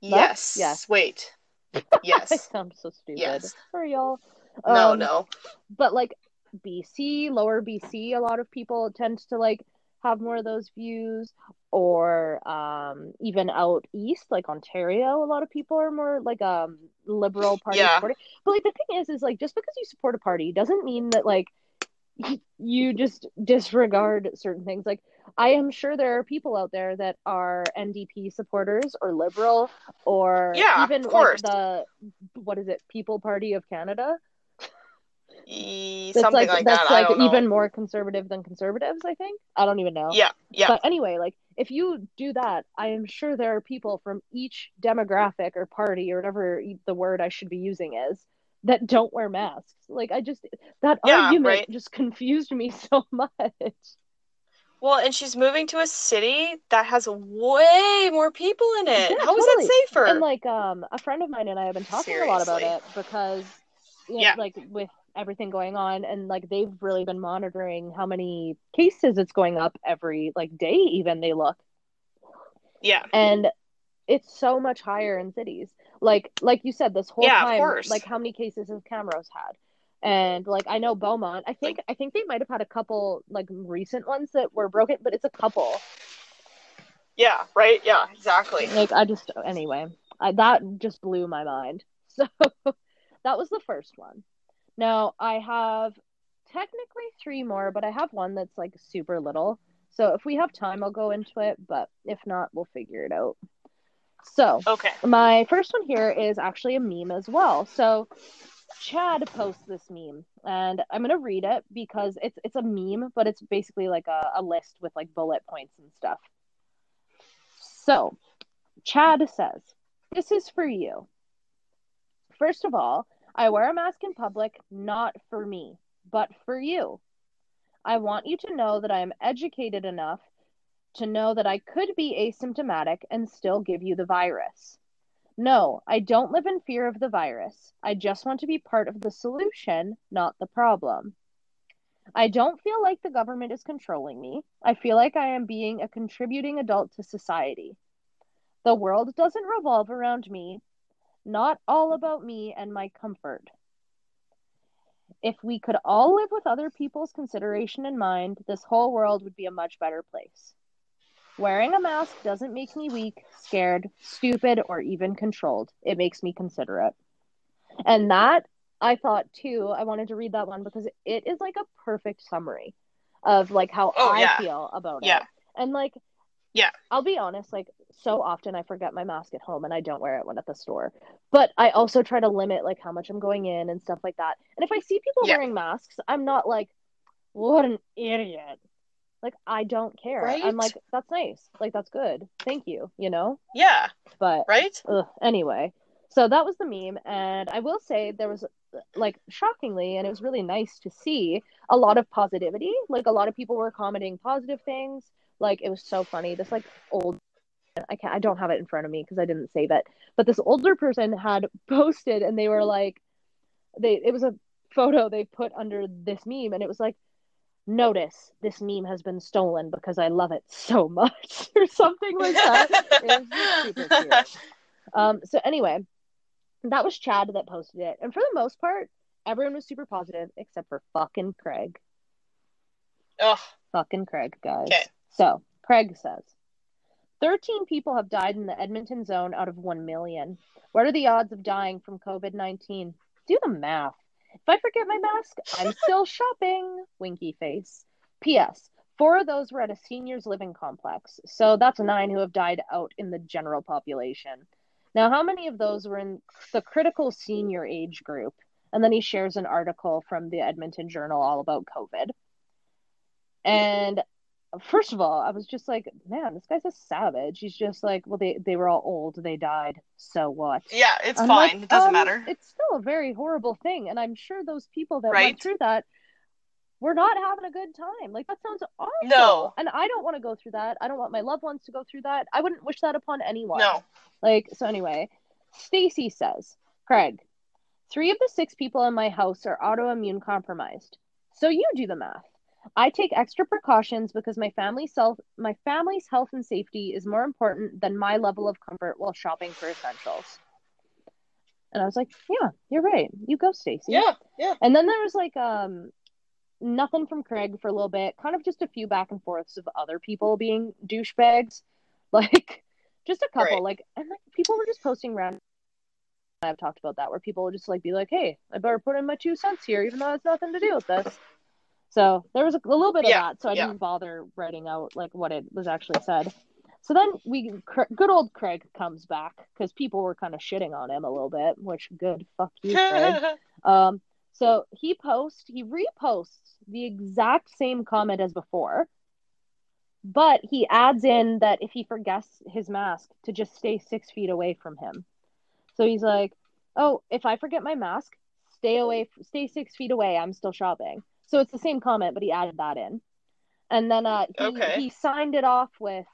Yes. Yes. Wait. Yes. I Yes. sound so stupid. Yes. Sorry, y'all. no, Um, no. but like BC, lower BC, a lot of people tend to like have more of those views, or um, even out east, like Ontario, a lot of people are more like um liberal party Yeah. supporting. But like the thing is, is like just because you support a party doesn't mean that like you just disregard certain things. Like I am sure there are people out there that are NDP supporters or liberal or Yeah, even like the what is it, People Party of Canada. E- That's like, like, that's that. Like don't know. even more conservative than conservatives, I think. I don't even know. Yeah. Yeah. But anyway, like if you do that, I am sure there are people from each demographic or party or whatever the word I should be using is that don't wear masks. Like I just that Yeah, argument right. just confused me so much. Well, and she's moving to a city that has way more people in it. Yeah, How is totally. that safer? And like um a friend of mine and I have been talking a lot about it because you know, Yeah. like with everything going on and like they've really been monitoring how many cases it's going up every like day even they look yeah. and it's so much higher in cities like like you said this whole Yeah, time like how many cases has Camrose had and like I know Beaumont I think I think they might have had a couple like recent ones that were broken but it's a couple Yeah. Right. Yeah. Exactly. like I just anyway I, that just blew my mind so that was the first one now I have technically three more but I have one that's like super little so if we have time I'll go into it but if not we'll figure it out so Okay. my first one here is actually a meme as well. So Chad posts this meme and I'm gonna read it because it's it's a meme, but it's basically like a, a list with like bullet points and stuff. So Chad says, This is for you. First of all, I wear a mask in public not for me, but for you. I want you to know that I am educated enough to know that I could be asymptomatic and still give you the virus. No, I don't live in fear of the virus. I just want to be part of the solution, not the problem. I don't feel like the government is controlling me. I feel like I am being a contributing adult to society. The world doesn't revolve around me, not all about me and my comfort. If we could all live with other people's consideration in mind, this whole world would be a much better place. Wearing a mask doesn't make me weak, scared, stupid, or even controlled. It makes me considerate. And that, I thought too, I wanted to read that one because it is like a perfect summary of like how Oh, I yeah. feel about Yeah. it. And like, Yeah. I'll be honest, like so often I forget my mask at home and I don't wear it when at the store. But I also try to limit like how much I'm going in and stuff like that. And if I see people Yeah. wearing masks, I'm not like, what an idiot. Like I don't care. Right? I'm like, that's nice. Like that's good. Thank you, you know? Yeah. But Right. ugh, anyway, so that was the meme, and I will say there was like shockingly, and it was really nice to see a lot of positivity. Like a lot of people were commenting positive things. Like it was so funny. This like old, I can't, I don't have it in front of me because I didn't save it. But this older person had posted, and they were like, they it was a photo they put under this meme, and it was like. Notice this meme has been stolen because I love it so much, or something like that. It was just super cute. Um, so anyway, that was Chad that posted it, and for the most part, everyone was super positive except for fucking Craig. Ugh. Fucking Craig, guys. Okay. So Craig says, thirteen people have died in the Edmonton zone out of one million. What are the odds of dying from COVID nineteen? Do the math. If I forget my mask, I'm still shopping. Winky face. P.S. Four of those were at a seniors living complex, so that's nine who have died out in the general population. Now, how many of those were in the critical senior age group? And then he shares an article from the Edmonton Journal all about COVID. And first of all, I was just like, man, this guy's a savage. He's just like, well, they, they were all old, they died, so what? Yeah. It's I'm fine. like, it doesn't um, matter. It's still a very horrible thing, and I'm sure those people that Right. went through that we're not having a good time. Like that sounds awful. No. And I don't want to go through that. I don't want my loved ones to go through that. I wouldn't wish that upon anyone. No. Like so anyway, Stacy says, Craig, three of the six people in my house are autoimmune compromised. So you do the math. I take extra precautions because my family's self my family's health and safety is more important than my level of comfort while shopping for essentials. And I was like, Yeah, you're right. You go, Stacy. Yeah. Yeah. And then there was like um nothing from Craig for a little bit, kind of just a few back and forths of other people being douchebags. Like just a couple. Right. Like and like people were just posting around I've talked about that where people would just like be like, Hey, I better put in my two cents here, even though it has nothing to do with this. So there was a, a little bit of Yeah, that. So I yeah. didn't bother writing out like what it was actually said. So then we, good old Craig comes back because people were kind of shitting on him a little bit, which good, fuck you, Craig. Um, so he posts, he reposts the exact same comment as before, but he adds in that if he forgets his mask, to just stay six feet away from him. So he's like, "Oh, if I forget my mask, stay away, stay six feet away. I'm still shopping." So it's the same comment, but he added that in, and then uh, he, Okay. he signed it off with,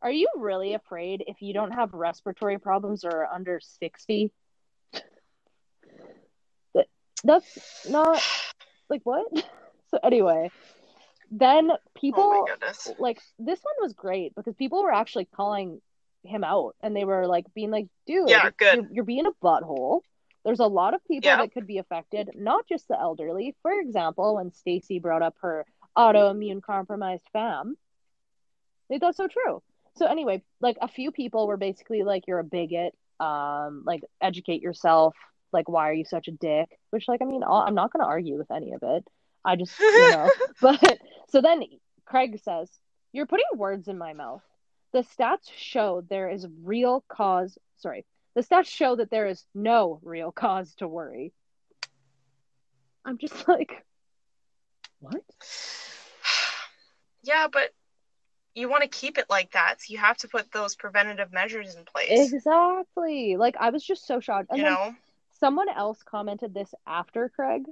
"Are you really afraid if you don't have respiratory problems or under sixty? That's not like what." So anyway, then people oh like this one was great because people were actually calling him out and they were like being like dude Yeah, good. You're, you're being a butthole there's a lot of people Yeah. that could be affected not just the elderly for example when stacy brought up her autoimmune compromised fam they thought so true so anyway like a few people were basically like you're a bigot um like educate yourself like why are you such a dick which like i mean I'll- i'm not going to argue with any of it i just you know but so then Craig says, You're putting words in my mouth. The stats show there is real cause. Sorry. The stats show that there is no real cause to worry. I'm just like, What? Yeah, but you want to keep it like that, so you have to put those preventative measures in place. Exactly. Like, I was just so shocked. And You know? someone else commented this after Craig.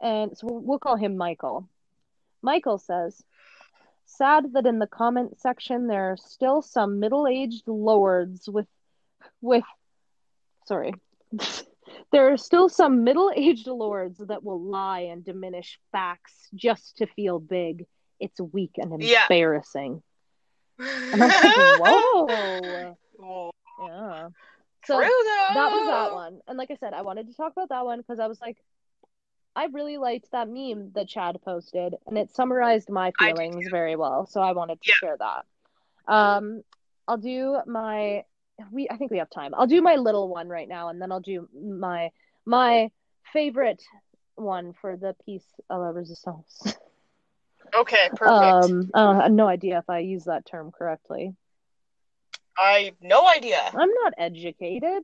And so we'll- we'll call him Michael. Michael says, Sad that in the comment section there are still some middle-aged lords with with sorry. there are still some middle-aged lords that will lie and diminish facts just to feel big. It's weak and Yeah. embarrassing. And I'm like, whoa. Whoa. Yeah. So True that was that one. And like I said, I wanted to talk about that one because I was like, I really liked that meme that Chad posted, and it summarized my feelings very well. So I wanted to Yeah. share that. Um, I'll do my we. I think we have time. I'll do my little one right now, and then I'll do my my favorite one for the piece of la resistance. Okay, perfect. Um, uh, I have no idea if I use that term correctly. I have no idea. I'm not educated.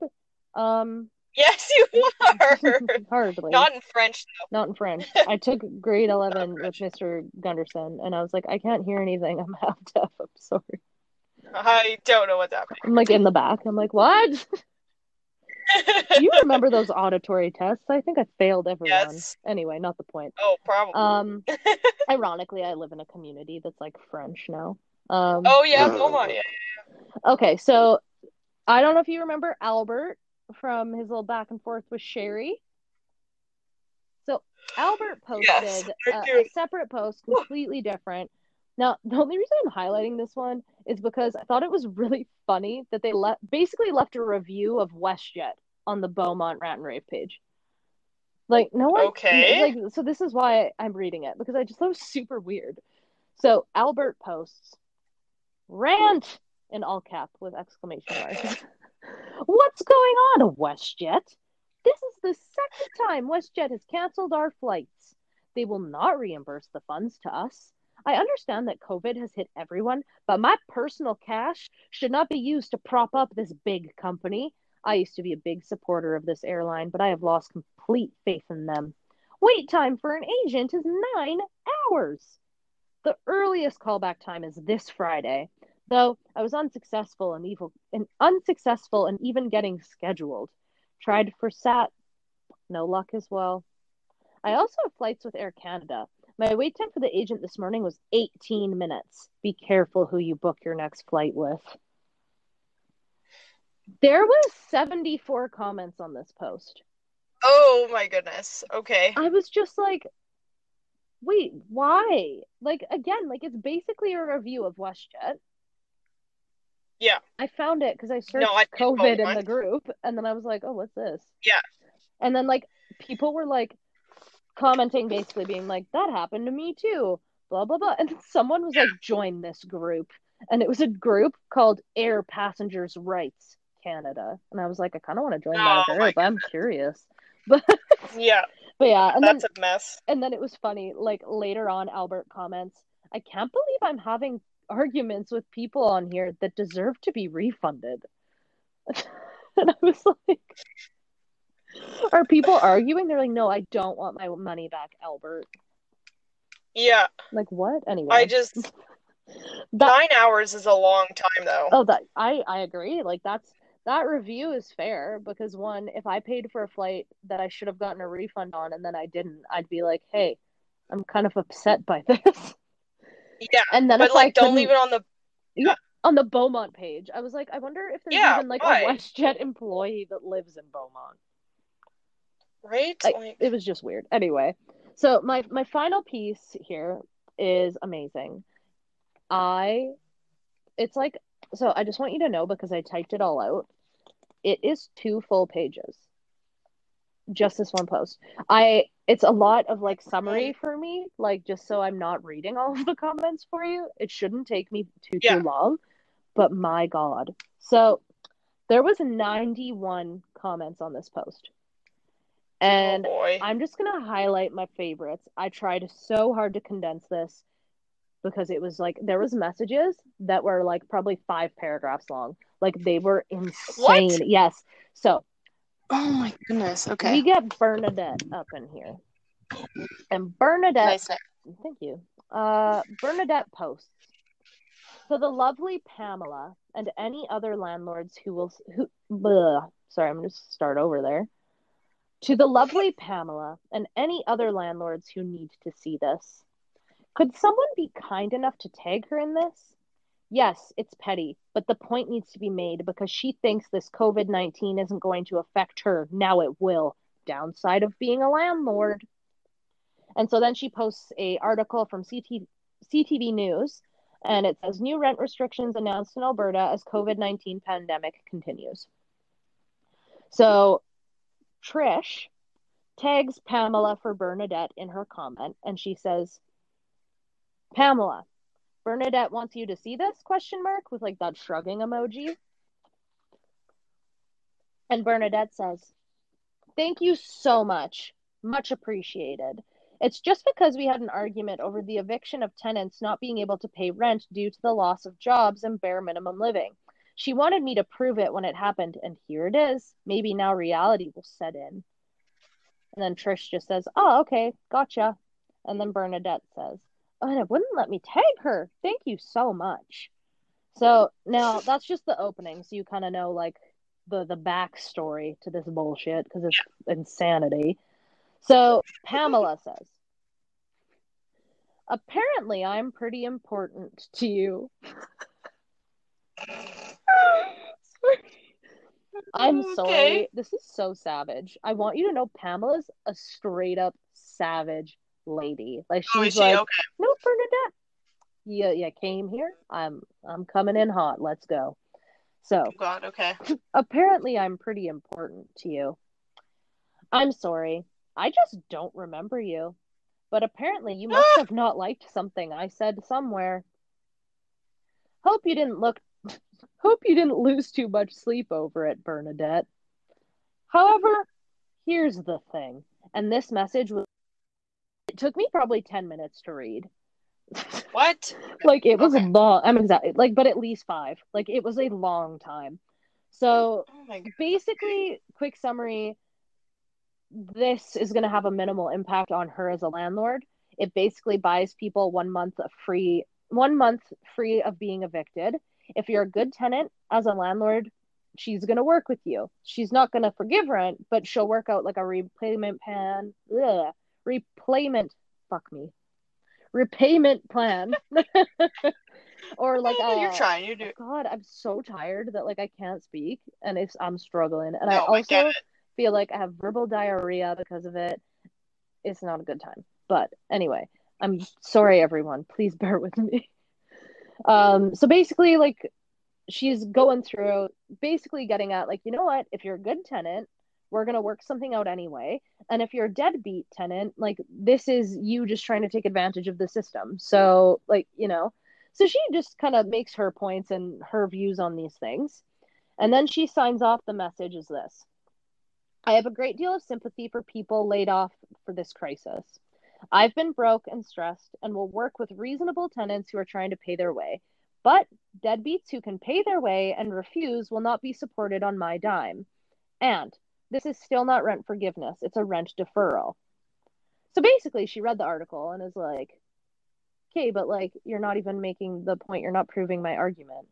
Um, Yes, you are. hardly. Not in French Not in French. I took grade 11 with Mr. Gunderson, and I was like, I can't hear anything. I'm half deaf. I'm sorry. Though. I don't know what's happening. I'm like in the back. I'm like, what? Do you remember those auditory tests? I think I failed everyone. Yes. Anyway, not the point. oh, probably. Um, ironically, I live in a community that's like French now. Um, oh yeah, Beaumont. Yeah. okay, so I don't know if you remember Albert from his little back and forth with Sherry. So Albert posted Yes, I a, do. a separate post, completely different. Now, the only reason I'm highlighting this one is because I thought it was really funny that they left basically left a review of WestJet on the Beaumont Rant and Rave page. Like no one Okay. like so this is why I'm reading it because I just thought it was super weird. So Albert posts rant in all cap with exclamation marks. What's going on, WestJet? This is the second time WestJet has canceled our flights. They will not reimburse the funds to us. I understand that COVID has hit everyone, but my personal cash should not be used to prop up this big company. I used to be a big supporter of this airline, but I have lost complete faith in them. Wait time for an agent is nine hours. The earliest callback time is this Friday, though I was unsuccessful and evil and unsuccessful in even getting scheduled. Tried for SAT, no luck as well. I also have flights with Air Canada. My wait time for the agent this morning was 18 minutes. Be careful who you book your next flight with. There was 74 comments on this post. Oh my goodness. Okay. I was just like, wait, why? Like, again, like it's basically a review of WestJet. Yeah. I found it because I searched No, I COVID in the group, and then I was like, oh, what's this? Yeah. And then, like, people were like commenting, basically being like, that happened to me too, blah, blah, blah. And then someone was like, join this group. And it was a group called Air Passengers Rights Canada. And I was like, I kind of want to join that Oh, group. I'm curious. But, Yeah. but yeah, and then That's a mess. and then it was funny like later on albert comments i can't believe i'm having arguments with people on here that deserve to be refunded and i was like are people arguing they're like no i don't want my money back albert Yeah. like what anyway I just that nine hours is a long time though. oh that i i agree like that's that review is fair because one if i paid for a flight that i should have gotten a refund on and then i didn't i'd be like hey i'm kind of upset by this Yeah. and then But like don't leave it on the yeah, on the Beaumont page. I was like, I wonder if there's Yeah, even like why? a WestJet employee that lives in Beaumont. Right? Like, Like it was just weird. Anyway, so my my final piece here is amazing. I, it's like so. I just want you to know because I typed it all out. It is two full pages. Just this one post. I it's a lot of like summary mm-hmm. for me, like just so I'm not reading all of the comments for you. It shouldn't take me too Yeah. too long, but my God. So there was 91 comments on this post. And oh boy. I'm just gonna highlight my favorites. I tried so hard to condense this because it was like there was messages that were like probably five paragraphs long. Like they were insane. What? Yes. So Oh my goodness. Okay. We Okay. get Bernadette up in here. And Bernadette Nice. Thank you. Uh, Bernadette posts. To the lovely Pamela and any other landlords who will who bleh, sorry, I'm gonna start over there. To the lovely Pamela and any other landlords who need to see this. Could someone be kind enough to tag her in this? Yes, it's petty, but the point needs to be made because she thinks this COVID 19 isn't going to affect her. Now it will. Downside of being a landlord. And so then she posts a article from CT, CTV News, and it says new rent restrictions announced in Alberta as COVID nineteen pandemic continues. So Trish tags Pamela for Bernadette in her comment, and she says, "Pamela, Bernadette wants you to see this?" Question mark with like that shrugging emoji. And Bernadette says, "Thank you so much, much appreciated." It's just because we had an argument over the eviction of tenants not being able to pay rent due to the loss of jobs and bare minimum living. She wanted me to prove it when it happened, and here it is. Maybe now reality will set in. And then Trish just says, Oh, okay, gotcha. And then Bernadette says, Oh, and it wouldn't let me tag her. Thank you so much. So now that's just the opening, so you kind of know like the the backstory to this bullshit because it's insanity. So Pamela says, apparently I'm pretty important to you. I'm oh, Okay. sorry. This is so savage. I want you to know Pamela's a straight up savage lady. Like Oh, she's she like, okay? no, Bernadette. You, you came here. I'm I'm coming in hot. Let's go. So Oh God. Okay. apparently I'm pretty important to you. I'm sorry. I just don't remember you. But apparently you must ah! have not liked something I said somewhere. Hope you didn't look hope you didn't lose too much sleep over it, Bernadette. However, here's the thing. And this message was it took me probably 10 minutes to read. What? like it was Okay. long. I'm exactly like but at least 5. Like it was a long time. So Oh basically, quick summary this is going to have a minimal impact on her as a landlord. It basically buys people one month of free, one month free of being evicted. If you're a good tenant as a landlord, she's going to work with you. She's not going to forgive rent, but she'll work out like a repayment plan, ugh, repayment, fuck me, repayment plan. or like uh, you're trying. You do. God, I'm so tired that like I can't speak and it's I'm struggling. And No, I I also it. feel like I have verbal diarrhea because of it. It's not a good time. But anyway, I'm sorry everyone. Please bear with me. Um so basically like she's going through basically getting at like, you know what, if you're a good tenant, we're gonna work something out anyway. And if you're a deadbeat tenant, like this is you just trying to take advantage of the system. So like, you know, so she just kind of makes her points and her views on these things. And then she signs off the message as this I have a great deal of sympathy for people laid off for this crisis. I've been broke and stressed and will work with reasonable tenants who are trying to pay their way. But deadbeats who can pay their way and refuse will not be supported on my dime. And this is still not rent forgiveness, it's a rent deferral. So basically, she read the article and is like, okay, but like, you're not even making the point, you're not proving my argument.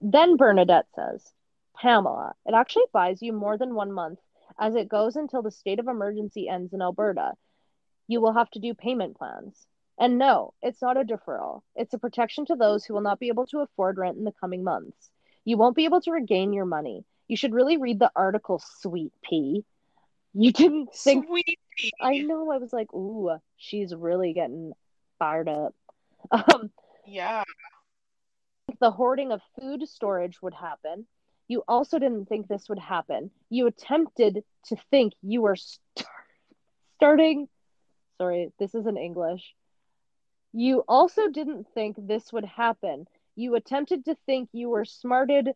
Then Bernadette says, Pamela, it actually buys you more than one month as it goes until the state of emergency ends in Alberta. You will have to do payment plans. And no, it's not a deferral. It's a protection to those who will not be able to afford rent in the coming months. You won't be able to regain your money. You should really read the article, sweet pea. You didn't think Sweet pea. I know I was like, ooh, she's really getting fired up. Um, Yeah. the hoarding of food storage would happen. You also didn't think this would happen. You attempted to think you were st- starting. Sorry, this isn't English. You also didn't think this would happen. You attempted to think you were smarted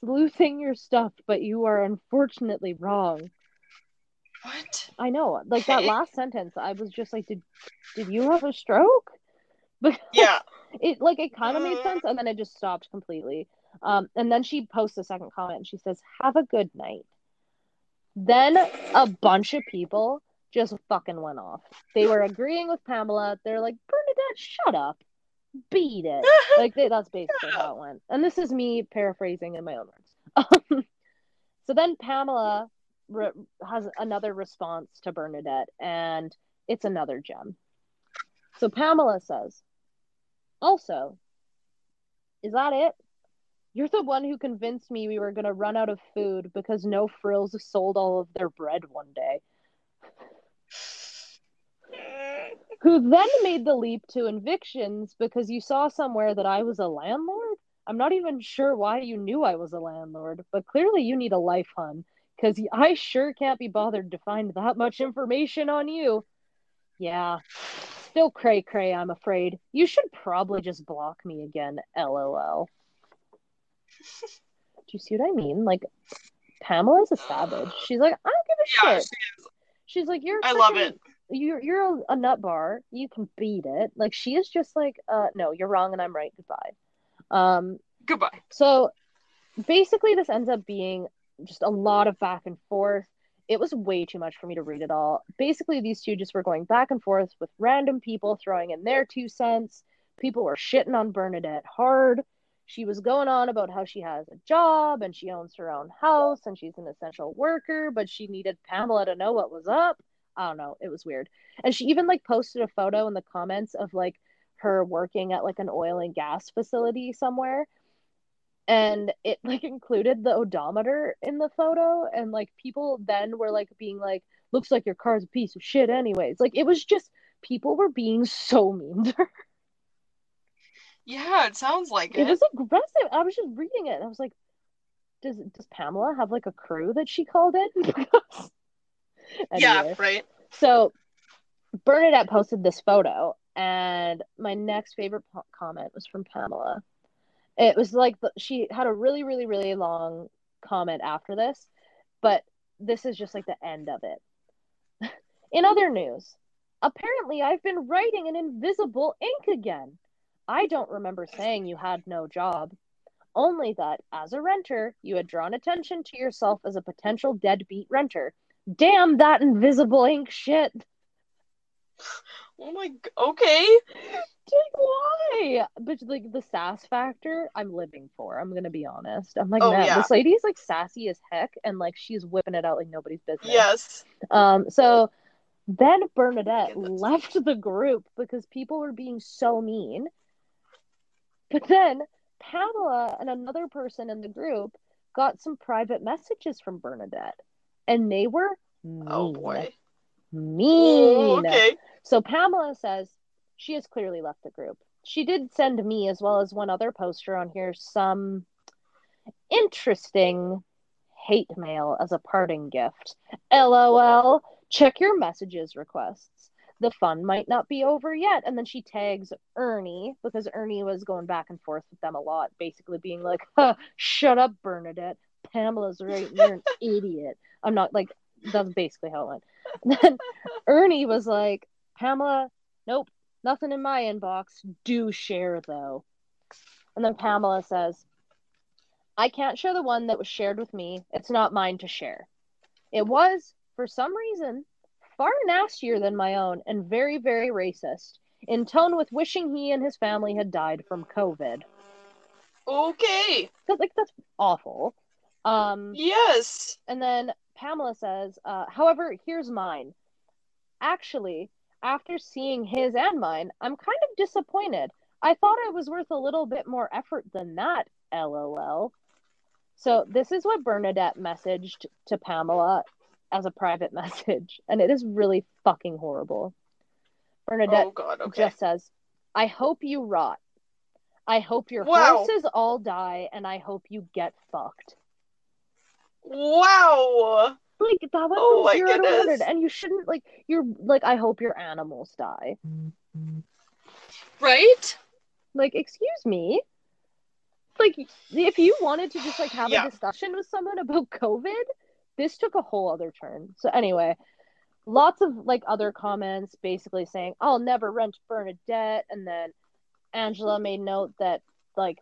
sleuthing your stuff, but you are unfortunately wrong. What? I know, like that last sentence, I was just like, did did you have a stroke? Because Yeah. it like it kind of made Uh. sense and then it just stopped completely um and then she posts a second comment and she says have a good night then a bunch of people just fucking went off. They were agreeing with pamela. They're like bernadette shut up. Beat it. Like they, that's basically how it went. And this is me paraphrasing in my own words. Um, so then pamela re- has another response to bernadette and it's another gem. So pamela says also, is that it? You're the one who convinced me we were going to run out of food because No Frills sold all of their bread one day. Who then made the leap to evictions because you saw somewhere that I was a landlord? I'm not even sure why you knew I was a landlord, but clearly you need a life, hun, because I sure can't be bothered to find that much information on you. Yeah, still cray cray, I'm afraid. You should probably just block me again, lol. Do you see what I mean? Like, Pamela's a savage. She's like, I don't give a Yeah, shit. She's like, you're. I love it. You're you're a, a nut bar. You can beat it. Like she is just like, uh, no, you're wrong and I'm right. Goodbye. Um, Goodbye. so basically, this ends up being just a lot of back and forth. It was way too much for me to read it all. Basically, these two just were going back and forth with random people throwing in their two cents. People were shitting on Bernadette hard. She was going on about how she has a job and she owns her own house and she's an essential worker, but she needed Pamela to know what was up. I don't know. It was weird. And she even like posted a photo in the comments of like her working at like an oil and gas facility somewhere and it like included the odometer in the photo and like people then were like being like looks like your car's a piece of shit anyways like it was just people were being so mean to her Yeah, it sounds like it. it was aggressive i was just reading it and i was like does does pamela have like a crew that she called in Yeah, right. So Bernadette posted this photo, and my next favorite po- comment was from Pamela. It was like the, she had a really, really, really long comment after this, but this is just like the end of it. In other news, apparently I've been writing in invisible ink again. I don't remember saying you had no job. Only that, as a renter, you had drawn attention to yourself as a potential deadbeat renter. Damn that invisible ink shit. Oh my. Okay. Like, why? But like the sass factor, I'm living for. I'm gonna be honest. I'm like, Oh, man, yeah. this lady is like sassy as heck, and like she's whipping it out like nobody's business. Yes. Um. So Then Bernadette left the group because people were being so mean. But then Pamela and another person in the group got some private messages from Bernadette, and they were oh, mean. Oh boy. Mean. okay. So Pamela says she has clearly left the group. She did send me, as well as one other poster on here, some interesting hate mail as a parting gift. LOL. Check your messages requests. The fun might not be over yet. And then she tags Ernie because Ernie was going back and forth with them a lot, basically being like, huh, shut up, Bernadette. Pamela's right. You're an idiot. I'm not like, that's basically how it went. Then Ernie was like, Pamela, nope, nothing in my inbox. Do share though. And then Pamela says, I can't share the one that was shared with me. It's not mine to share. It was, for some reason, far nastier than my own and very, very racist, in tone with wishing he and his family had died from COVID. Okay. That's like that's awful. Um Yes. and then Pamela says, uh, however, here's mine. Actually, after seeing his and mine, I'm kind of disappointed. I thought I was worth a little bit more effort than that, lol. So, this is what Bernadette messaged to Pamela as a private message, and it is really fucking horrible. Bernadette Oh god. Okay. just says, I hope you rot. I hope your Wow. horses all die, and I hope you get fucked. Wow. Like that went Oh from zero to 100, and you shouldn't like. You're like, I hope your animals die. Right? Like, excuse me. Like, if you wanted to just like have Yeah. a discussion with someone about COVID, this took a whole other turn. So anyway, lots of like other comments, basically saying, "I'll never rent Bernadette," and then Angela made note that like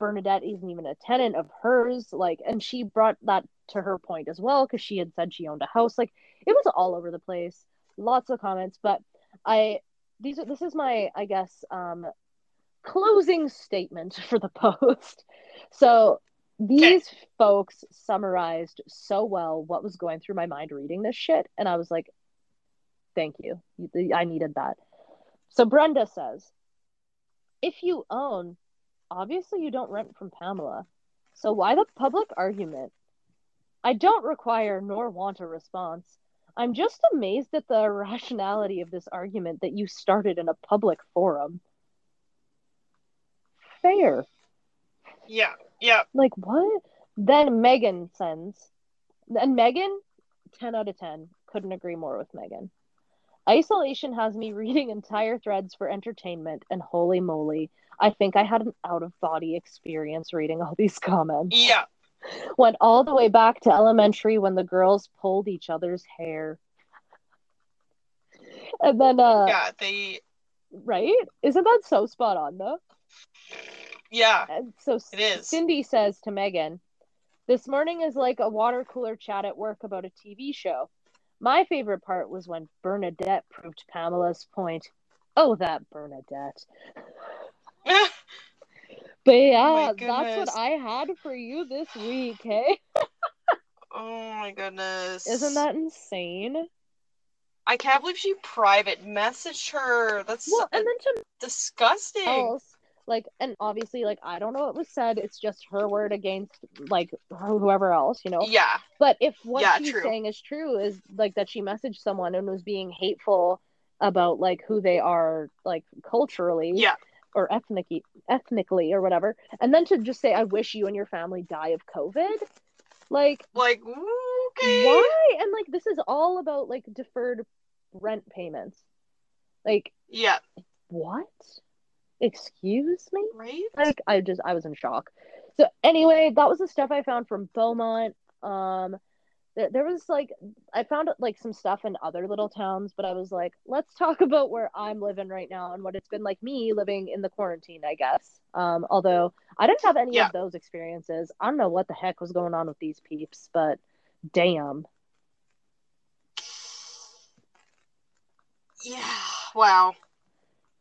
Bernadette isn't even a tenant of hers, like, and she brought that to her point as well because she had said she owned a house. Like, it was all over the place. Lots of comments, but I these are this is my I guess um closing statement for the post. So these folks summarized so well what was going through my mind reading this shit, and I was like, "Thank you, I needed that." So Brenda says, "If you own, obviously you don't rent from Pamela. So why the public argument? I don't require nor want a response. I'm just amazed at the irrationality of this argument that you started in a public forum. Fair. Yeah. Yeah. Like what? Then Megan sends. And Megan, 10 out of 10. Couldn't agree more with Megan. Isolation has me reading entire threads for entertainment, and holy moly, I think I had an out of body experience reading all these comments. Yeah. Went all the way back to elementary when the girls pulled each other's hair. And then, uh, Yeah. They. right? Isn't that so spot on though? Yeah. And so It is. Cindy says to Megan, This morning is like a water cooler chat at work about a TV show. My favorite part was when Bernadette proved Pamela's point. Oh, that Bernadette. But yeah, that's what. I had for you this week, hey? oh my goodness. Isn't that insane? I can't believe she private messaged her. That's Well, and then to disgusting. else, like, and obviously, like, I don't know what was said. It's just her word against, like, whoever else, you know? Yeah. But if what Yeah, she's true. saying is true, is like that she messaged someone and was being hateful about like who they are, like culturally, Yeah. or ethnically, ethnically, or whatever, and then to just say, "I wish you and your family die of COVID," like Like, okay. why? And like this is all about like deferred rent payments. Like Yeah. what? Excuse me? Right? like I just I was in shock. So anyway, that was the stuff I found from Beaumont. Um there, there was like I found like some stuff in other little towns, but I was like, let's talk about where I'm living right now and what it's been like me living in the quarantine, I guess. Um although I didn't have any Yeah. of those experiences. I don't know what the heck was going on with these peeps, but damn. Yeah. Wow.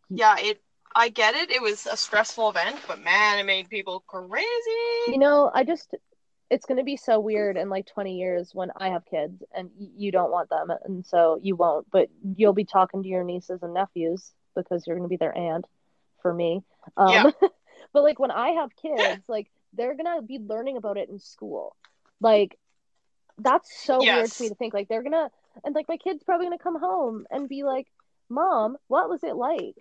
Yeah, it I get it. It was a stressful event, but man, it made people crazy. You know, I just it's going to be so weird in like 20 years when I have kids and you don't want them and so you won't but you'll be talking to your nieces and nephews because you're going to be their aunt for me um Yeah. but like when I have kids like they're going to be learning about it in school like that's so weird to me to think like they're going to and like my kids probably going to come home and be like mom what was it like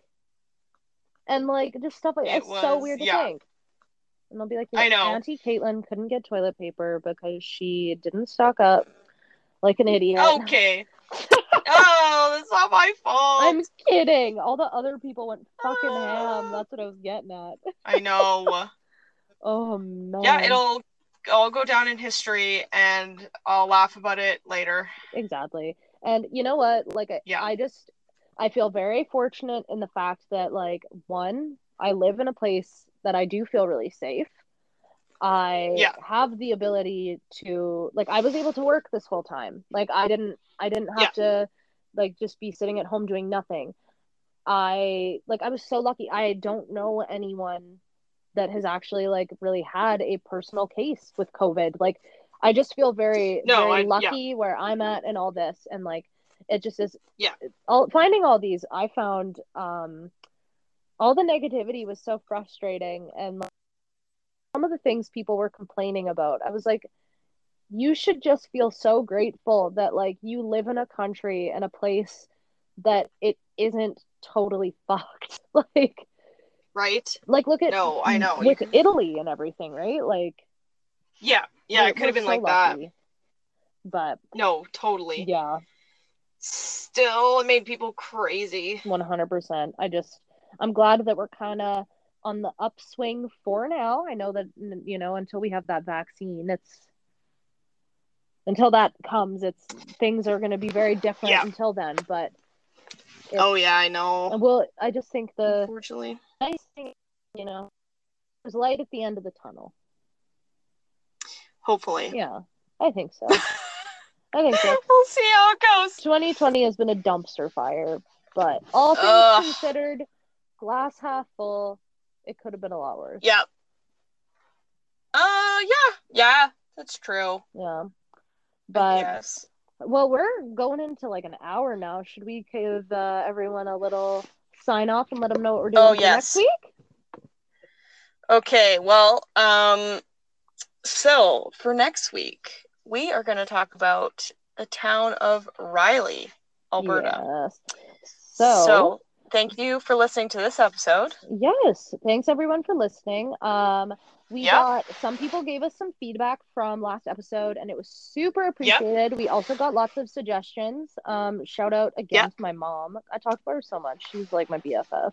and like just stuff like it's so weird to yeah. think and they'll be like, I know. Auntie Caitlin couldn't get toilet paper because she didn't stock up like an idiot. Okay. oh, that's not my fault. I'm kidding. All the other people went fucking ham. Ah. That's what I was getting at. I know. Oh man. Yeah, it'll all go down in history, and I'll laugh about it later. exactly. And you know what? Like, I, Yeah. I just I feel very fortunate in the fact that like one, I live in a place that I do feel really safe. I Yeah. have the ability to like I was able to work this whole time. Like I didn't I didn't have to like just be sitting at home doing nothing. I like I was so lucky. I don't know anyone that has actually like really had a personal case with COVID. Like I just feel very No, very I- yeah. lucky where I'm at and all this and like it just is Yeah. all finding all these I found um all the negativity was so frustrating and like, some of the things people were complaining about. I was like you should just feel so grateful that like you live in a country and a place that it isn't totally fucked. like Right? like look at No, I know. With can- Italy and everything, right? Like Yeah, yeah, it could have been so like that. But No, totally. yeah, Still, it made people crazy. one hundred percent. I just I'm glad that we're kind of on the upswing for now. I know that you know until we have that vaccine, it's until that comes, it's things are going to be very different Yeah. until then. But It's- Oh yeah, I know. well, I just think the Unfortunately. nice thing, you know, there's light at the end of the tunnel. Hopefully. Yeah, I think so. I think so. we'll see how it goes. 2020 has been a dumpster fire, but all things Ugh. considered, glass half full, it could have been a lot worse. Yep. Uh yeah. Yeah, that's true. Yeah. But yes. well, we're going into like an hour now. Should we give uh, everyone a little sign off and let them know what we're doing Oh, yes. next week? Okay, well, um so for next week, we are going to talk about the town of Ryley, Alberta. Yes. So, thank you for listening to this episode. yes, thanks everyone for listening. Um, we Yep. got some people gave us some feedback from last episode, and it was super appreciated. We also got lots of suggestions. Um, shout out again Yep. to my mom. I talk about her so much. She's like my BFF.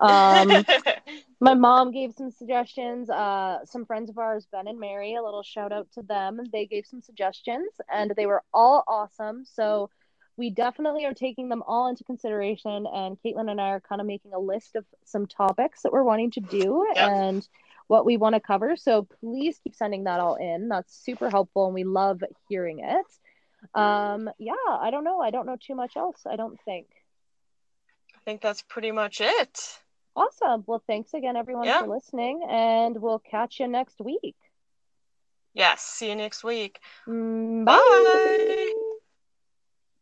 Um, my mom gave some suggestions. Uh, some friends of ours, Ben and Mary, a little shout out to them. They gave some suggestions, and they were all awesome. So we definitely are taking them all into consideration. And Caitlin and I are kind of making a list of some topics that we're wanting to do Yep. and what we want to cover. So please keep sending that all in. That's super helpful, and we love hearing it. Um, yeah, I don't know. I don't know too much else. I don't think. I think that's pretty much it. Awesome. Well, thanks again, everyone, Yeah. for listening, and we'll catch you next week. Yes, see you next week. Mm, Bye.